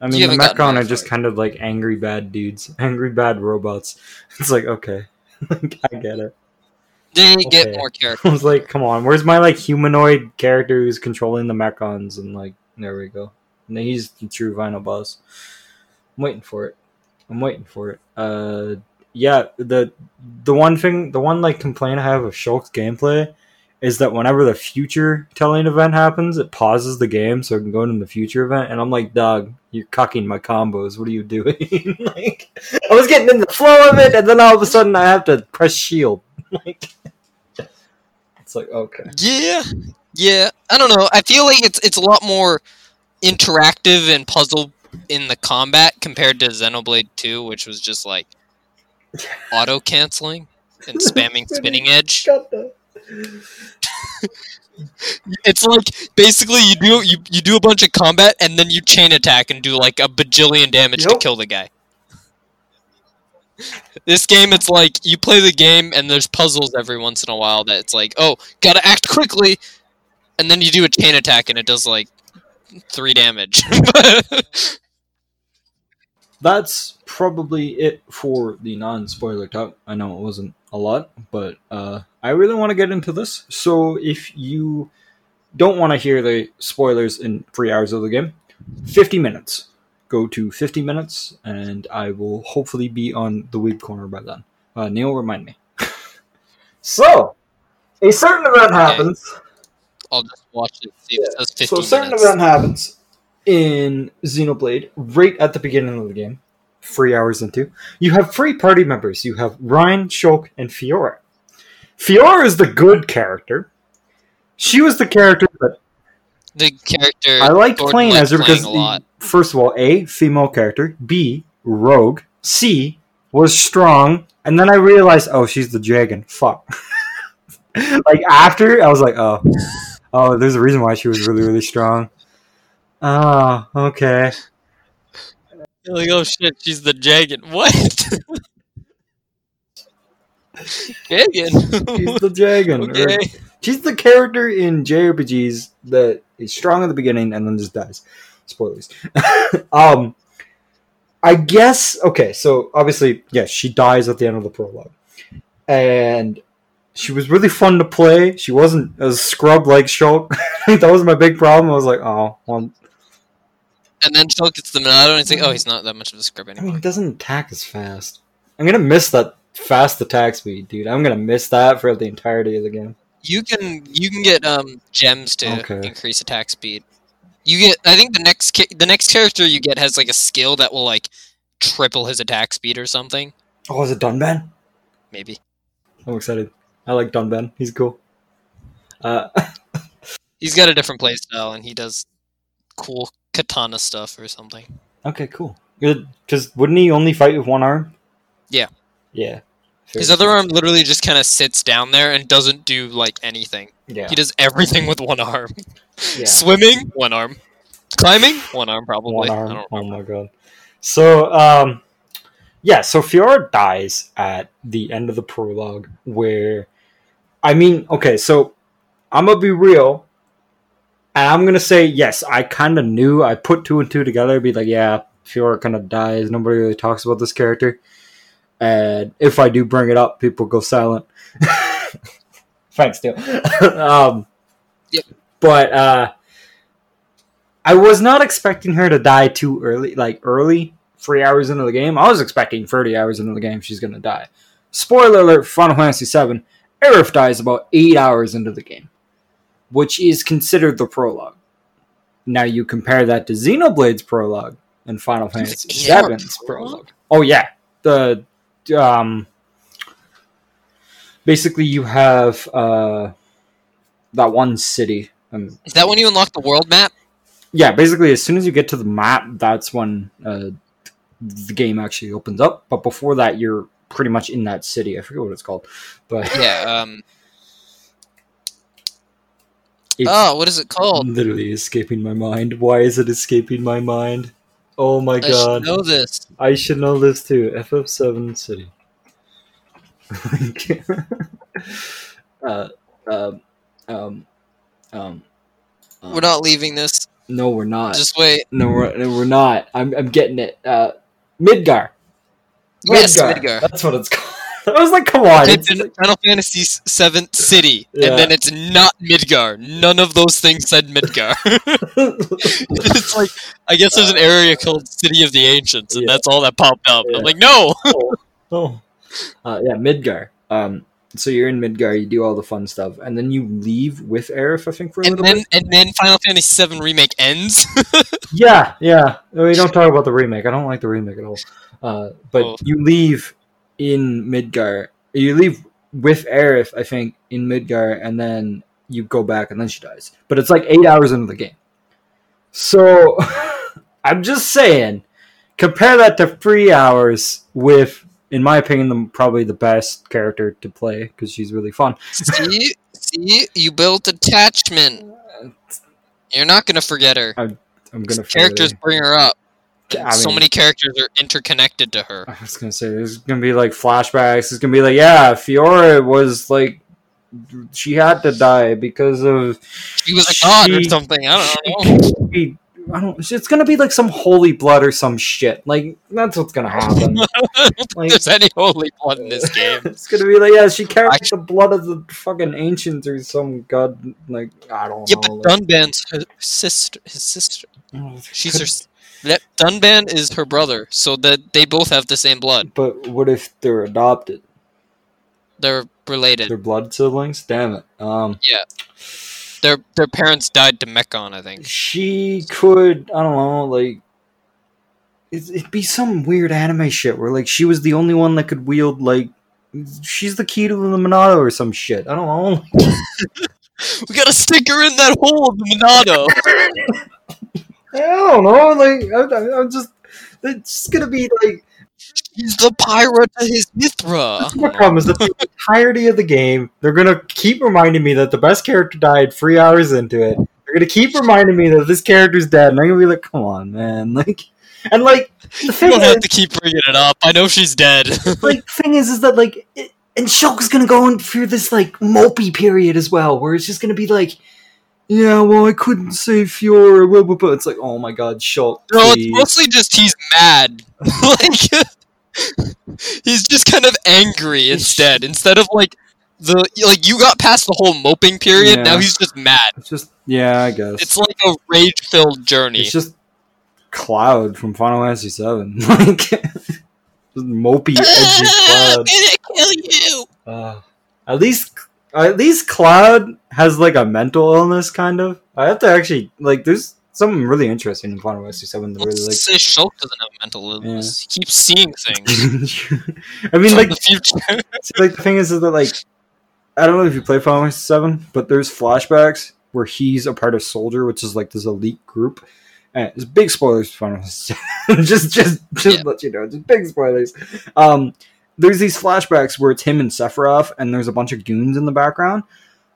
I mean, the haven't gotten Mechon very are just kind of like angry bad dudes, [laughs] angry bad robots. It's like okay, [laughs] I get it. They get more [laughs] characters. I was like, come on, where's my like humanoid character who's controlling the Mechons? And like, there we go. And then he's the true vinyl boss. I'm waiting for it. I'm waiting for it. Uh, yeah. The the one thing, the one like complaint I have of Shulk's gameplay is that whenever the future telling event happens, it pauses the game so it can go into the future event. And I'm like, dog, you're cucking my combos. What are you doing? [laughs] like, I was getting in the flow of it, and then all of a sudden I have to press shield. [laughs] like, it's like okay. Yeah, yeah. I don't know. I feel like it's it's a lot more interactive and puzzle in the combat compared to Xenoblade Two, which was just like [laughs] auto canceling and spamming [laughs] spinning edge. [laughs] It's like basically you do you, you do a bunch of combat and then you chain attack and do like a bajillion damage to kill the guy. This game, it's like you play the game and there's puzzles every once in a while that it's like, oh, gotta act quickly, and then you do a chain attack and it does like three damage. [laughs] That's probably it for the non-spoiler talk. I know it wasn't a lot, but uh, I really want to get into this. So if you don't want to hear the spoilers in three hours of the game, 50 minutes. Go to 50 minutes, and I will hopefully be on the weeb corner by then. Uh, Neil, remind me. [laughs] so, a certain event happens. I'll just watch it. See if it says 15 So a certain minutes. event happens in Xenoblade right at the beginning of the game, three hours into. You have three party members. You have Ryan, Shulk, and Fiora. Fiora is the good character. She was the character that The character I liked Gordon playing liked as her playing because, a lot. first of all, A, female character, B, rogue, C, was strong, and then I realized, oh, she's the dragon. Fuck. [laughs] like, after, I was like, oh, oh, there's a reason why she was really, really strong. Oh, okay. You're like, oh shit, she's the dragon. [laughs] What? dragon. She's the dragon. or- [laughs] okay. She's the character in JRPGs that is strong at the beginning and then just dies. Spoilers. [laughs] um, I guess okay. So obviously, yes, she dies at the end of the prologue, and she was really fun to play. She wasn't as scrub like Shulk. [laughs] that was my big problem. I was like, oh, well, And then Shulk gets the Monado and he's like, oh, he's not that much of a scrub I mean, anymore. he doesn't attack as fast. I'm gonna miss that fast attack speed, dude. I'm gonna miss that for the entirety of the game. You can you can get um gems to Okay. increase attack speed. You get I think the next ca- the next character you get has like a skill that will like triple his attack speed or something. Oh, is it Dunban? Maybe. I'm excited. I like Dunban. He's cool. Uh, [laughs] He's got a different playstyle and he does cool katana stuff or something. okay, cool. Good, because wouldn't he only fight with one arm? Yeah. Yeah. His other arm literally just kind of sits down there and doesn't do like anything. Yeah. He does everything with one arm. yeah. Swimming, one arm. Climbing, one arm probably. One I arm. Oh my god. So, um, yeah. So Fiora dies at the end of the prologue, where, I mean, okay. So I'm gonna be real, and I'm gonna say yes. I kind of knew. I put two and two together. Be like, yeah, Fiora kind of dies. Nobody really talks about this character, and if I do bring it up, people go silent. [laughs] Thanks, [laughs] Neil. um, Yep. But uh, I was not expecting her to die too early, like early, three hours into the game. I was expecting 30 hours into the game she's going to die. Spoiler alert, Final Fantasy VII, Aerith dies about 8 hours into the game, which is considered the prologue. Now you compare that to Xenoblade's prologue and Final Fantasy VII's prologue? prologue. Oh yeah, the um, basically you have uh, that one city. Um, Is that when you unlock the world map? yeah, basically, as soon as you get to the map, that's when uh, the game actually opens up. But before that, you're pretty much in that city. I forget what it's called, but Yeah. Um. [laughs] it's Oh, what is it called? literally escaping my mind. Why is it escaping my mind? Oh my I god! should know this. I should know this too. FF7 City. [laughs] [laughs] uh, um, um, um, um, We're not leaving this. No, we're not. Just wait. No, we're, we're not. I'm, I'm getting it. Uh, Midgar. Yes, Midgar. That's what it's [laughs] called. I was like, come on. It's in like- Final Fantasy VII City, Yeah. and then it's not Midgar. None of those things said Midgar. [laughs] [laughs] it's like I guess there's an area called City of the Ancients, and Yeah. that's all that popped up. And I'm like, no. [laughs] oh. Uh, yeah, Midgar. Um, so you're in Midgar, you do all the fun stuff, and then you leave with Aerith, I think, for a And little then bit. and then Final Fantasy VII remake ends. Yeah, yeah. We don't talk about the remake. I don't like the remake at all. Uh, but Oh. you leave in Midgar. You leave with Aerith, I think, in Midgar, and then you go back, and then she dies. But it's like eight hours into the game. So [laughs] I'm just saying, compare that to three hours with, in my opinion, the, probably the best character to play because she's really fun. see, see, you built attachment. Uh, You're not gonna forget her. I'm gonna forget Characters it. bring her up. I so mean- many characters are interconnected to her. I was gonna say there's gonna be like flashbacks. It's gonna be like, yeah, Fiora was like, she had to die because of. She was a god or something. I don't know. she- I don't. It's gonna be like some holy blood or some shit. Like that's what's gonna happen. I don't think Like- there's any holy blood in this [laughs] game. it's gonna be like, yeah, she carried I- the blood of the fucking ancients or some god. Like I don't Yeah, know. but Dunban's her sister. His sister. like- She's her. That Dunban is her brother, so that they both have the same blood. But what if they're adopted? They're related. They're blood siblings. Damn it. Um. Yeah. Their their parents died to Mechon, I think. she could I don't know like it- it'd be some weird anime shit where like she was the only one that could wield like she's the key to the Monado or some shit. I don't know. [laughs] We gotta stick her in that hole of the Monado. [laughs] I don't know. Like I, I'm just it's just gonna be like He's the pirate to his Mythra. my problem is that the entirety of the game they're gonna keep reminding me that the best character died three hours into it. They're gonna keep reminding me that this character's dead, and I'm gonna be like, come on, man, [laughs] like. And like the You thing don't is, have to keep bringing it up. I know she's dead. [laughs] like thing is is that like it, and Shulk's gonna go in through this like mopey period as well, where it's just gonna be like, yeah, well, I couldn't save Fiora, blah, blah, blah. It's like, oh my god, Shulk, no, it's mostly just he's mad. [laughs] like [laughs] he's just kind of angry instead. Instead of like the like you got past the whole moping period. Yeah. Now he's just mad. It's just yeah, I guess It's like a rage-filled journey. it's just Cloud from Final Fantasy VII. [laughs] like, mopey, edgy Cloud. I'm gonna kill you. Uh, at least, at least Cloud has like a mental illness, kind of. I have to actually like. There's something really interesting in Final Fantasy Seven. That really like. Say Shulk doesn't have mental illness. Yeah. He keeps seeing things. [laughs] I mean, like [laughs] the future. [laughs] see, like the thing is, is that like I don't know if you play Final Fantasy Seven, but there's flashbacks where he's a part of Soldier, which is like this elite group. And it's big spoilers for Final Fantasy. just, just, just yeah. let you know, just big spoilers. Um, there's these flashbacks where it's him and Sephiroth, and there's a bunch of goons in the background.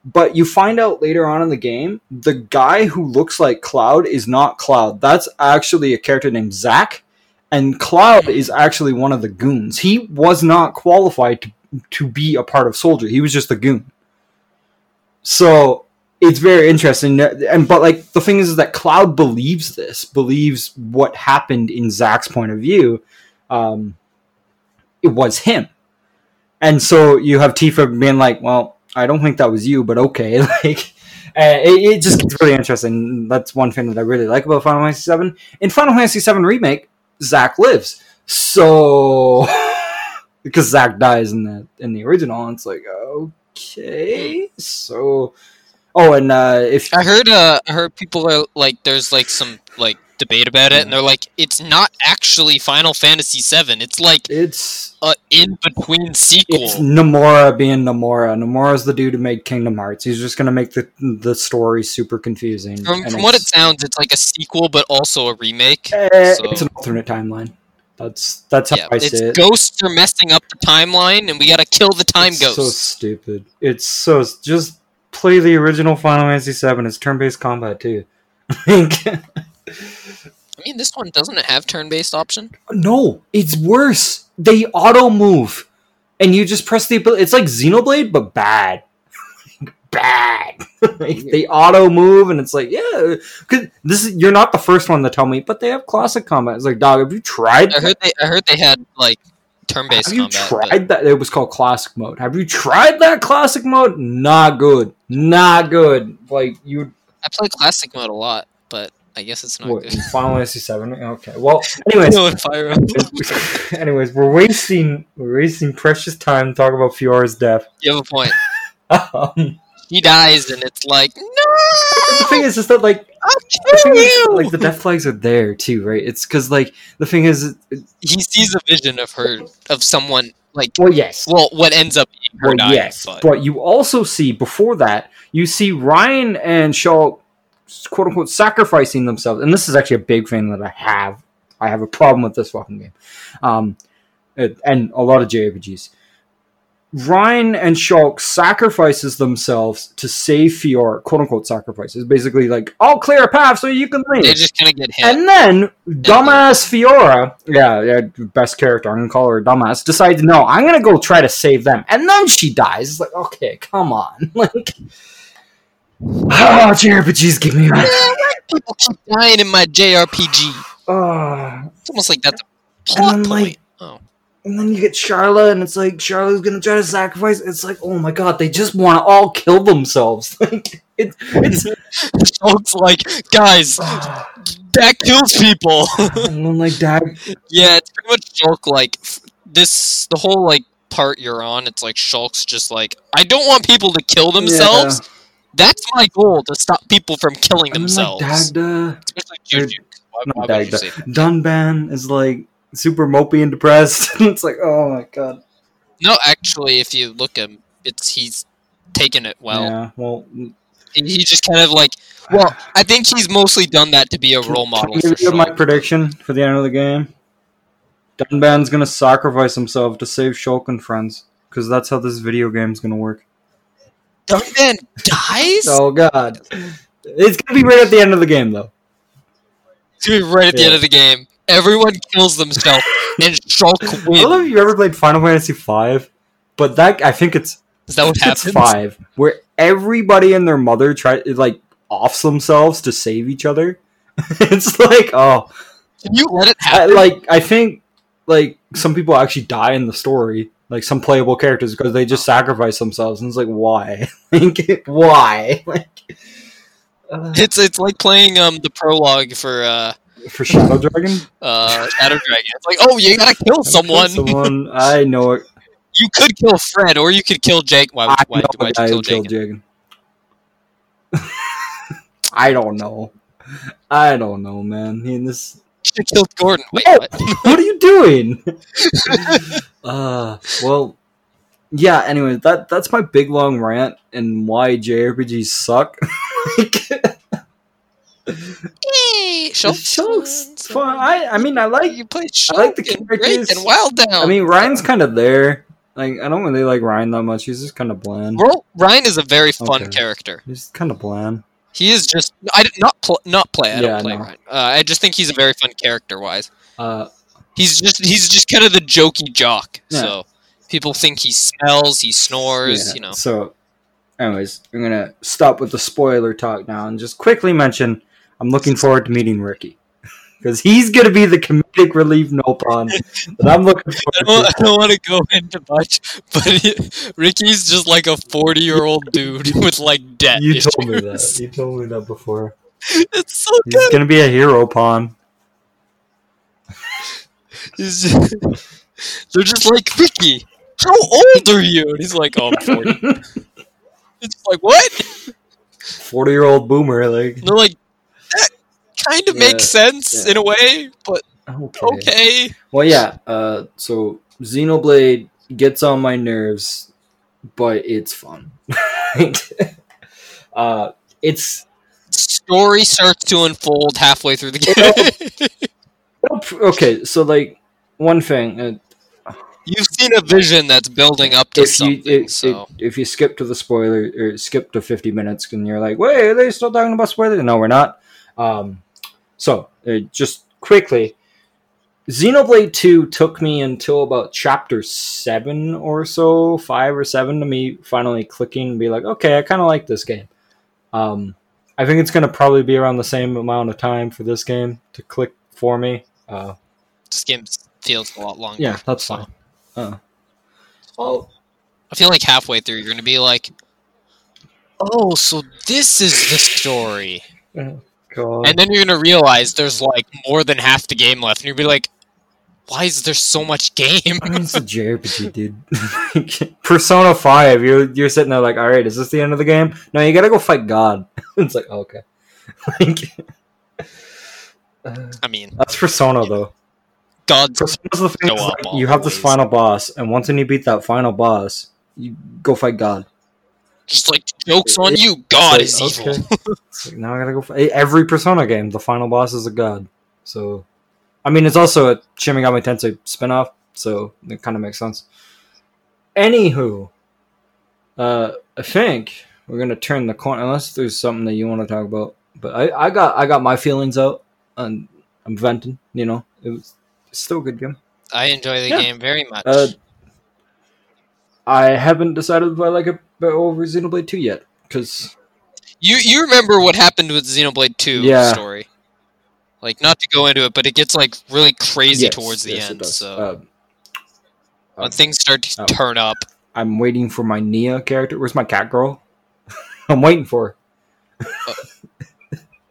But you find out later on in the game, the guy who looks like Cloud is not Cloud. That's actually a character named Zack, and Cloud is actually one of the goons. He was not qualified to to be a part of Soldier. He was just a goon. So it's very interesting. And but like the thing is, is that Cloud believes this, believes what happened in Zack's point of view. Um, it was him. And so you have Tifa being like, well, I don't think that was you, but okay. [laughs] Like, uh, it, it, just gets really interesting. That's one thing that I really like about Final Fantasy VII. In Final Fantasy VII Remake, Zack lives. So, [laughs] because Zack dies in the in the original, it's like, okay. So, oh, and uh, if I heard, uh, I heard people are like, there's like some like debate about it, and they're like, it's not actually Final Fantasy VII. It's like it's a in between sequel. It's Nomura being Nomura. Nomura's the dude who made Kingdom Hearts. He's just gonna make the the story super confusing. From, from what it sounds, it's like a sequel, but also a remake. Eh, so. It's an alternate timeline. That's that's how yeah, I see it. Ghosts are messing up the timeline, and we gotta kill the time it's ghosts. So stupid. It's so just play the original Final Fantasy VII. It's turn-based combat too. [laughs] [laughs] I mean, this one doesn't have turn-based option. No, it's worse. They auto move, and you just press the ability. It's like Xenoblade, but bad. [laughs] bad. [laughs] like, they auto move, and it's like, yeah, cause this is you're not the first one to tell me, but they have classic combat. It's like, dog, have you tried? I heard they, I heard they had like turn-based. Have you combat, tried but... that? It was called classic mode. Have you tried that classic mode? Not good. Not good. Like you. I play classic mode a lot, but I guess it's not what, good. [laughs] Final Fantasy Seven. Okay. Well, anyways. no, Fire [laughs] anyways, we're wasting we're wasting precious time talking about Fiora's death. You have a point. [laughs] um, he dies, and it's like no. The thing is, is that like is, like the death flags are there too, right? It's because like the thing is, he sees a vision of her of someone like well, yes. Well, what ends up being her well, dying, yes, but. but you also see before that, you see Ryan and Shulk quote unquote sacrificing themselves. And this is actually a big thing that I have. I have a problem with this fucking game, um, and a lot of JRPGs. Ryan and Shulk sacrifices themselves to save Fiora, quote unquote sacrifices. Basically, like, I'll clear a path so you can leave. They're just of get hit. And then, dumbass Fiora, yeah, yeah, best character, I'm gonna call her dumbass, decides, no, I'm gonna go try to save them. And then she dies. It's like, okay, come on. [laughs] like, Ah, oh, JRPGs give me. Yeah, people keep dying in my JRPG. Oh. Ah. It's almost like that's a plot and then, point. Like, oh. And then you get Sharla, and it's like Sharla's gonna try to sacrifice. It's like, oh my god, they just want to all kill themselves. [laughs] Like it, it's [laughs] like, guys, ah. that kills people. [laughs] and then like that. Yeah, it's pretty much Shulk. Like this, the whole like part you're on. It's like Shulk's just like, I don't want people to kill themselves. Yeah that's my goal to stop people from killing themselves. Like Dagda, Especially Not Dagda. Dunban is like super mopey and depressed. [laughs] it's like, oh my god. No, actually, if you look at him, it's he's taken it well. Yeah, well, he just kind of like. Well, I think he's mostly done that to be a role model. Can you my prediction for the end of the game? Dunban's gonna sacrifice himself to save Shulk and friends because that's how this video game's gonna work. Dunban dies? oh god. It's gonna be right at the end of the game though. It's gonna be right at yeah. the end of the game. Everyone kills themselves [laughs] and Shulk wins. I don't know if you ever played Final Fantasy V, but that I think it's is that what happens? Five, where everybody and their mother try like offs themselves to save each other. [laughs] it's like oh, can you let it happen? I, like I think like some people actually die in the story, like some playable characters because they just sacrifice themselves and it's like why [laughs] like why [laughs] like uh, it's it's like playing um the prologue for uh For Shadow Dragon? Uh, Shadow Dragon. It's like, oh, you gotta kill someone. Someone, I know it. [laughs] You could kill Fred, or you could kill Jake. Why? I Why? Why a would you kill Jake? Jagen. I don't know. I don't know, man. I mean, this. You should have killed Gordon. Wait, what? [laughs] What are you doing? [laughs] uh, well, yeah. Anyway, that that's my big long rant and why JRPGs suck. Hey, [laughs] Shulk's Shulk's fun. I I mean, I like. You played I like the characters. And Wild Down. I mean, Ryan's kind of there. Like, I don't really like Ryan that much. He's just kind of bland. Well, Ryan is a very fun Okay. character. He's kind of bland. He is just I did not pl- not play. I Yeah, don't play no. Ryan. Uh, I just think he's a very fun character wise. Uh, He's just he's just kind of the jokey jock. Yeah. So people think he smells, he snores. Yeah, You know, So, anyways, I'm gonna stop with the spoiler talk now and just quickly mention I'm looking forward to meeting Riki because he's gonna be the comedic relief Nopon that I'm looking [laughs] I forward don't, I don't want to go into much, but Riki's just like a forty year old [laughs] dude with like debt You issues. told me that. You told me that before. [laughs] It's so He's good. gonna be a Heropon. He's just, they're just like Riki. How old are you? And he's like, oh, I'm forty. It's like what? Forty year old boomer, like And they're like, kind of Yeah, makes sense yeah. in a way, but okay. okay. Well, yeah. Uh, so Xenoblade gets on my nerves, but it's fun. [laughs] uh, it's Story starts to unfold halfway through the game. [laughs] [laughs] okay. So like one thing, uh, You've seen a vision that's building up to if something. you it, so it- if you skip to the spoiler or skip to fifty minutes, and you're like, wait, are they still talking about spoilers? No, we're not. Um, so uh, just quickly. Xenoblade 2 took me until about chapter 7 or so, 5 or 7 to me finally clicking and be like, okay, I kind of like this game. Um, I think it's going to probably be around the same amount of time for this game to click for me. Uh, this game feels a lot longer. yeah, that's so. fine. Uh, oh, I feel like halfway through you're gonna be like, "Oh, so this is the story," God. and then you're gonna realize there's like more than half the game left, and you'll be like, "Why is there so much game?" I mean, it's a [laughs] JRPG, dude. Persona 5, you're, you're sitting there like, alright, is this the end of the game? No, you gotta go fight God. [laughs] it's like, okay. [laughs] like, uh, I mean, that's Persona, though. God's Persona's the thing, Go is, like, you have this final boss, and once when you beat that final boss, you go fight God. Just like jokes on you. God It's is evil. okay. [laughs] Like, now I gotta go fight. Every Persona game, the final boss is a God. So, I mean, it's also a Shin Megami Tensei spin-off, so it kind of makes sense. Anywho, uh, I think we're gonna turn the corner unless there's something that you want to talk about. But I, I got I got my feelings out and I'm venting. You know, it was still a good game. I enjoy the Yeah. game very much. Uh, I haven't decided if I like it over Xenoblade 2 yet because you you remember what happened with Xenoblade Two Yeah. story? Like, not to go into it, but it gets like really crazy Yes, towards the yes, end. So Uh, when things start to oh. turn up, I'm waiting for my Nia character. Where's my cat girl? [laughs] I'm waiting for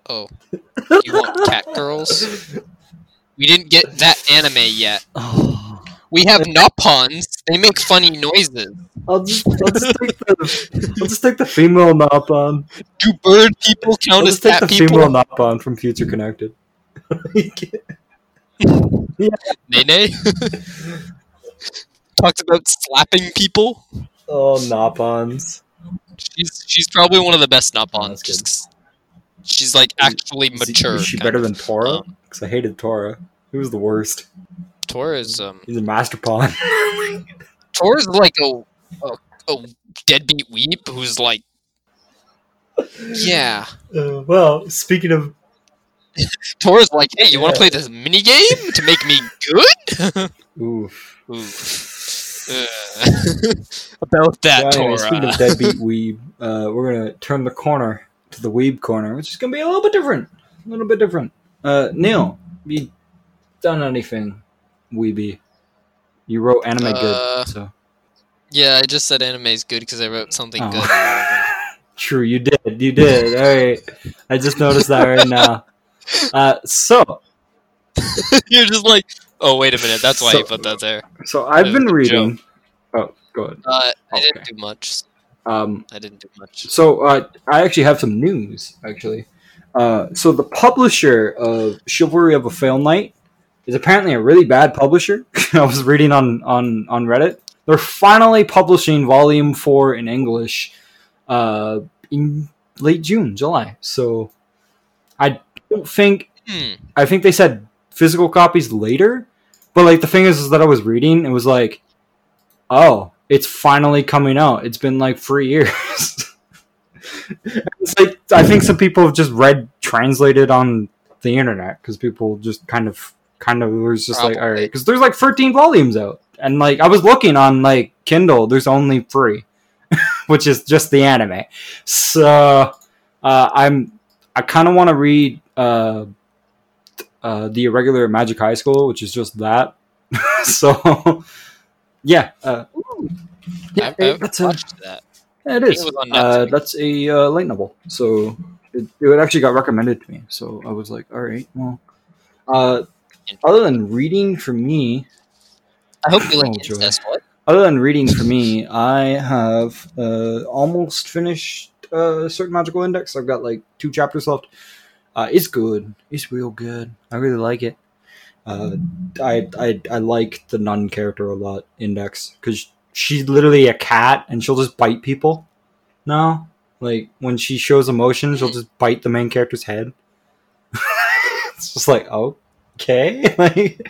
oh, you want cat girls? [laughs] We didn't get that anime yet. Oh. We have Nopons. They make funny noises. I'll just I'll just take the I'll just take the female Nopon. Do bird people count as just take cat the people? female Nopon from Future Connected. [laughs] Nene talks about slapping people. oh, Nopons. She's she's probably one of the best Nopons. that's good. just 'cause she's like actually Is, mature. is she kind better of. than Tora? Um, Because I hated Tora. He was the worst. Tora is um He's a master pawn. [laughs] Tora's like a, a a deadbeat weep who's like yeah. Uh, well, speaking of [laughs] Tora's like, hey, you want to play this mini game to make me good? [laughs] oof. Ooh. Uh, about that, So anyway, Tora. speaking of deadbeat weeb, uh, we're gonna turn the corner to the weeb corner, which is gonna be a little bit different. A little bit different. Uh, Neil, have you done anything weeby? You wrote anime Uh, good, so Yeah, I just said anime is good because I wrote something Oh. good. [laughs] true. You did. You did. All right. I just noticed that right now. [laughs] Uh, so [laughs] You're just like, oh wait a minute, that's why So- you put that there. So I've been reading. Oh, go ahead. Uh, I Okay. didn't do much. Um, I didn't do much. so uh, I actually have some news. Actually, uh, so the publisher of Chivalry of a Failed Knight is apparently a really bad publisher. [laughs] I was reading on on on Reddit. They're finally publishing Volume Four in English uh, in late June, July. So I don't think Hmm. I think they said physical copies later, but like the thing is, is that I was reading, it was like, oh, it's finally coming out. It's been like three years. [laughs] it's like I think some people have just read translated on the internet because people just kind of kind of was just like, all right, because there's like 13 volumes out, and like I was looking on like Kindle, there's only three, [laughs] which is just the anime. So uh, I'm I kind of want to read. Uh, uh, the irregular Magic High School, which is just that. [laughs] so, yeah, uh, yeah, I've, I've that's a, that. yeah, it think is. it Uh, that's a uh, light novel, so it, it actually got recommended to me. So I was like, all right, well. Uh, other than reading for me, I hope you like Oh, incest. What? other than reading for me, I have uh, almost finished uh, certain magical index. I've got like two chapters left. Uh, it's good. It's real good. I really like it. Uh, I, I I like the nun character a lot. Index because she's literally a cat and she'll just bite people. No, like when she shows emotion, she'll just bite the main character's head. [laughs] it's just like okay. [laughs] like,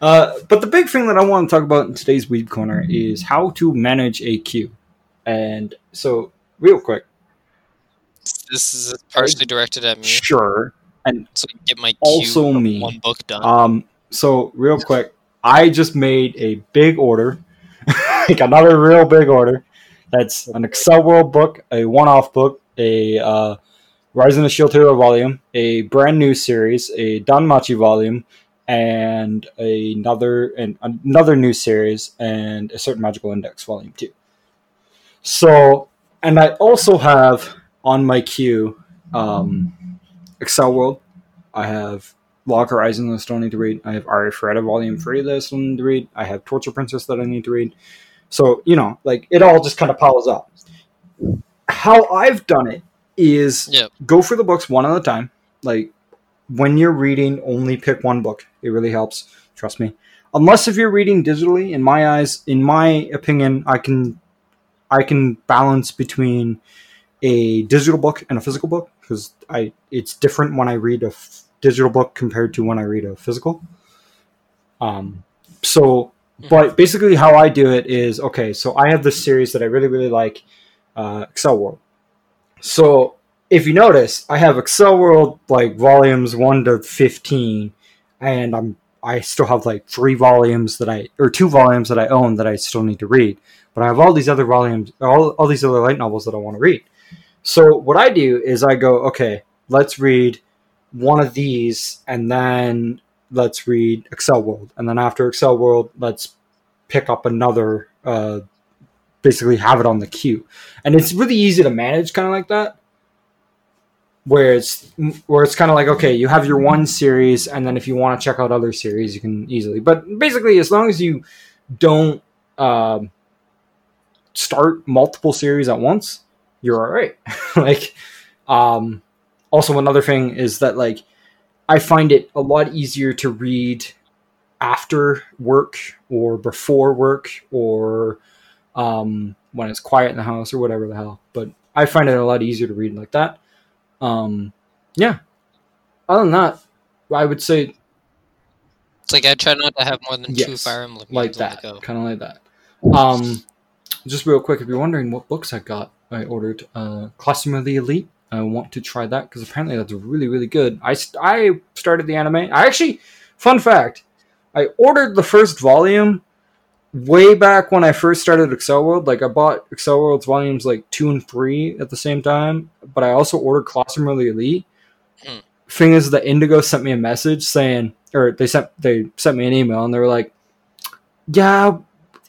uh, but the big thing that I want to talk about in today's Weeb Corner is how to manage a queue. And so, real quick, This is partially directed at me, sure. so I can get my queue Also me. one book done. Um, so real quick, I just made a big order, [laughs] like another real big order. That's an Accel World book, a one-off book, a uh, Rise of the Shield Hero volume, a brand new series, a Danmachi volume, and another and another new series, and a certain magical index volume two. So, and I also have on my queue um, Accel World. I have Log Horizon that I need to read. I have Aria Ferretta Volume 3 that I need to read. I have Torture Princess that I need to read. So, you know, like it all just kind of piles up. How I've done it is Yep. go for the books one at a time. Like when you're reading, only pick one book. It really helps. Trust me. Unless if you're reading digitally, in my eyes, in my opinion, I can I can balance between a digital book and a physical book because I it's different when I read a f- digital book compared to when I read a physical. Um, so, but basically, how I do it is okay. So I have this series that I really really like, uh, Accel World. So if you notice, I have Accel World like volumes one to fifteen, and I'm I still have like three volumes that I or two volumes that I own that I still need to read. But I have all these other volumes, all, all these other light novels that I want to read. So what I do is I go, okay, let's read one of these, and then let's read Accel World, and then after Accel World, let's pick up another. Uh, basically, have it on the queue, and it's really easy to manage, kind of like that. Where it's where it's kind of like okay, you have your one series, and then if you want to check out other series, you can easily. But basically, as long as you don't um, start multiple series at once, you're all right. [laughs] like, um, also another thing is that like I find it a lot easier to read after work or before work or um, when it's quiet in the house or whatever the hell. But I find it a lot easier to read like that. Um, yeah. Other than that, I would say It's like I try not to have more than two Yes, Fire Emblem like that, kind of like that. Um, just real quick, if you're wondering what books I got, I ordered uh, Classroom of the Elite. I want to try that because apparently that's really, really good. I, st- I started the anime. I actually, fun fact, I ordered the first volume way back when I first started Accel World. Like I bought Accel World's volumes like two and three at the same time, but I also ordered Classroom the Elite. Hmm. Thing is, that Indigo sent me a message saying, or they sent they sent me an email, and they were like, "Yeah,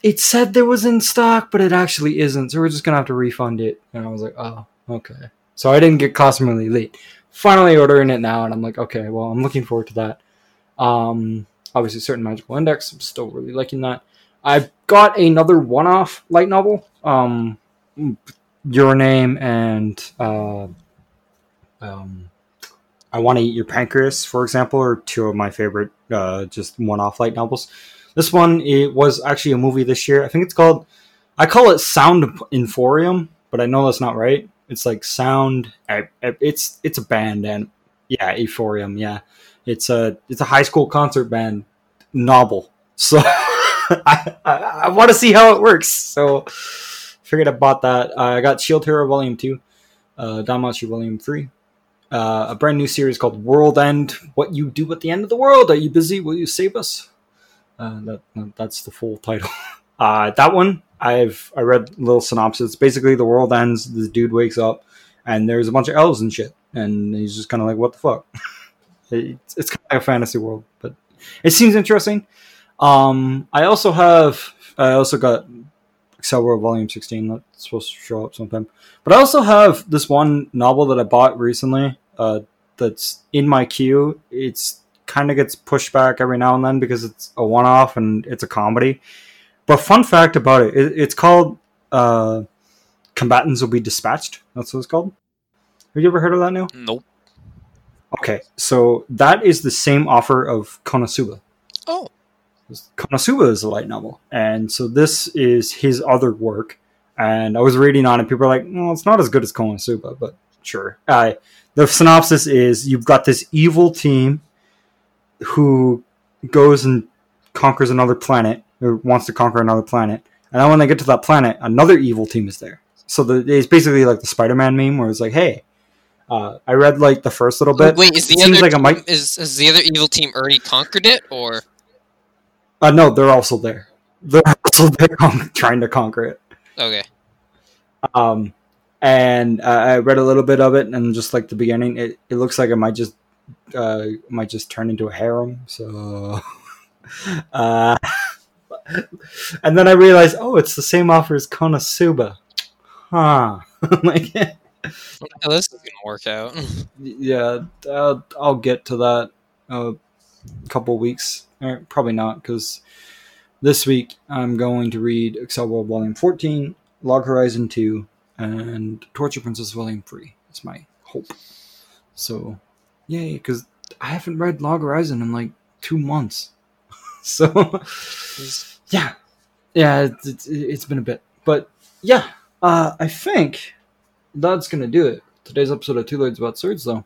it said there was in stock, but it actually isn't. So we're just gonna have to refund it." And I was like, "Oh, okay." So I didn't get Classroom the Elite. Finally ordering it now, and I'm like, "Okay, well, I'm looking forward to that." Um, obviously, certain magical index. I'm still really liking that. I've got another one-off light novel. Um, your name and uh, um, I want to eat your pancreas, for example, are two of my favorite uh, just one-off light novels. This one it was actually a movie this year. I think it's called. I call it Sound Inforium, but I know that's not right. It's like Sound. It's it's a band and yeah, Euphorium. Yeah, it's a it's a high school concert band novel. So [laughs] [laughs] I, I, I want to see how it works. So figured I bought that. Uh, I got Shield Hero Volume Two, uh, Danmachi Volume Three, uh, a brand new series called World End. What you do at the end of the world? Are you busy? Will you save us? Uh, that that's the full title. [laughs] Uh, that one I've I read little synopsis. Basically, the world ends. The dude wakes up, and there's a bunch of elves and shit, and he's just kind of like, "What the fuck?" [laughs] it's, it's kind of like a fantasy world, but it seems interesting. Um, I also have I also got Accel World Volume 16 that's supposed to show up sometime. But I also have this one novel that I bought recently uh, that's in my queue. It's kind of gets pushed back every now and then because it's a one off and it's a comedy. But fun fact about it, it it's called uh, Combatants Will Be Dispatched. That's what it's called. Have you ever heard of that, Neil? Nope. Okay, so that is the same offer of Konosuba. Oh. Konosuba is a light novel, and so this is his other work. And I was reading on it, people are like, "Well, it's not as good as Konosuba," but sure. Uh, the synopsis is: you've got this evil team who goes and conquers another planet or wants to conquer another planet, and then when they get to that planet, another evil team is there. So the, it's basically like the Spider-Man meme, where it's like, "Hey, uh, I read like the first little bit. Wait, is the other like might... is, is the other evil team already conquered it, or? Uh, no, they're also there. They're [laughs] also there con- trying to conquer it. Okay. Um, and uh, I read a little bit of it, and just like the beginning, it, it looks like it might just uh, might just turn into a harem. So, [laughs] uh, [laughs] and then I realized, oh, it's the same offer as Konosuba, huh? like, yeah, this is gonna work out. yeah, I'll, I'll get to that a couple weeks. Or probably not, because this week I'm going to read Accel World Volume 14, Log Horizon 2, and Torture Princess Volume 3. It's my hope. So Yay, because I haven't read Log Horizon in like two months. [laughs] so, yeah. Yeah, it's, it's, it's been a bit. But, yeah, uh, I think that's going to do it. Today's episode of Two Lords About Swords, though.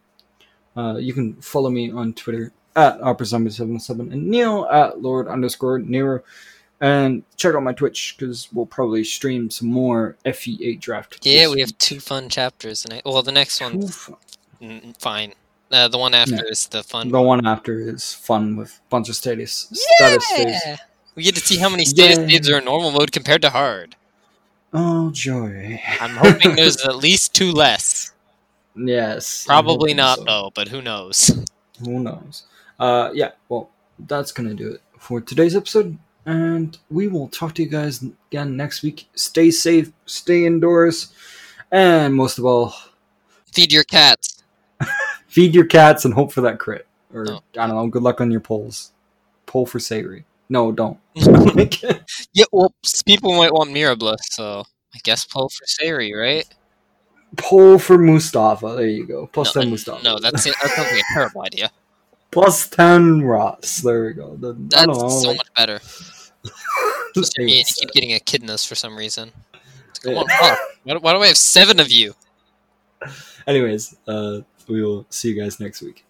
Uh, you can follow me on Twitter at OperaZombie77 and Neil at Lord underscore Nero. And check out my Twitch because we'll probably stream some more FE8 draft. Yeah, we have two fun chapters. And well, the next one, fine. Uh, the one after yeah. is the fun. The one after is fun with a bunch of status yeah! status. We get to see how many status yeah. are in normal mode compared to hard. Oh joy! I'm hoping there's [laughs] at least two less. Yes. Probably not so. though, but who knows? Who knows? Uh, yeah. Well, that's gonna do it for today's episode, and we will talk to you guys again next week. Stay safe, stay indoors, and most of all, feed your cats [laughs] feed your cats and hope for that crit. Or I don't know. Good luck on your polls. Poll for Say'ri. No, don't. [laughs] [laughs] yeah, well, people might want Mirabilis, so I guess poll for Say'ri, right? Poll for Mustafa. There you go. Plus no, ten Mustafa. No, that's that sounds like a terrible idea. Plus ten Ross. There we go. The, that's know, so like... much better. [laughs] Just me and you keep getting echidnas for some reason. Come on, why, why do I have seven of you? [laughs] Anyways, uh, we will see you guys next week.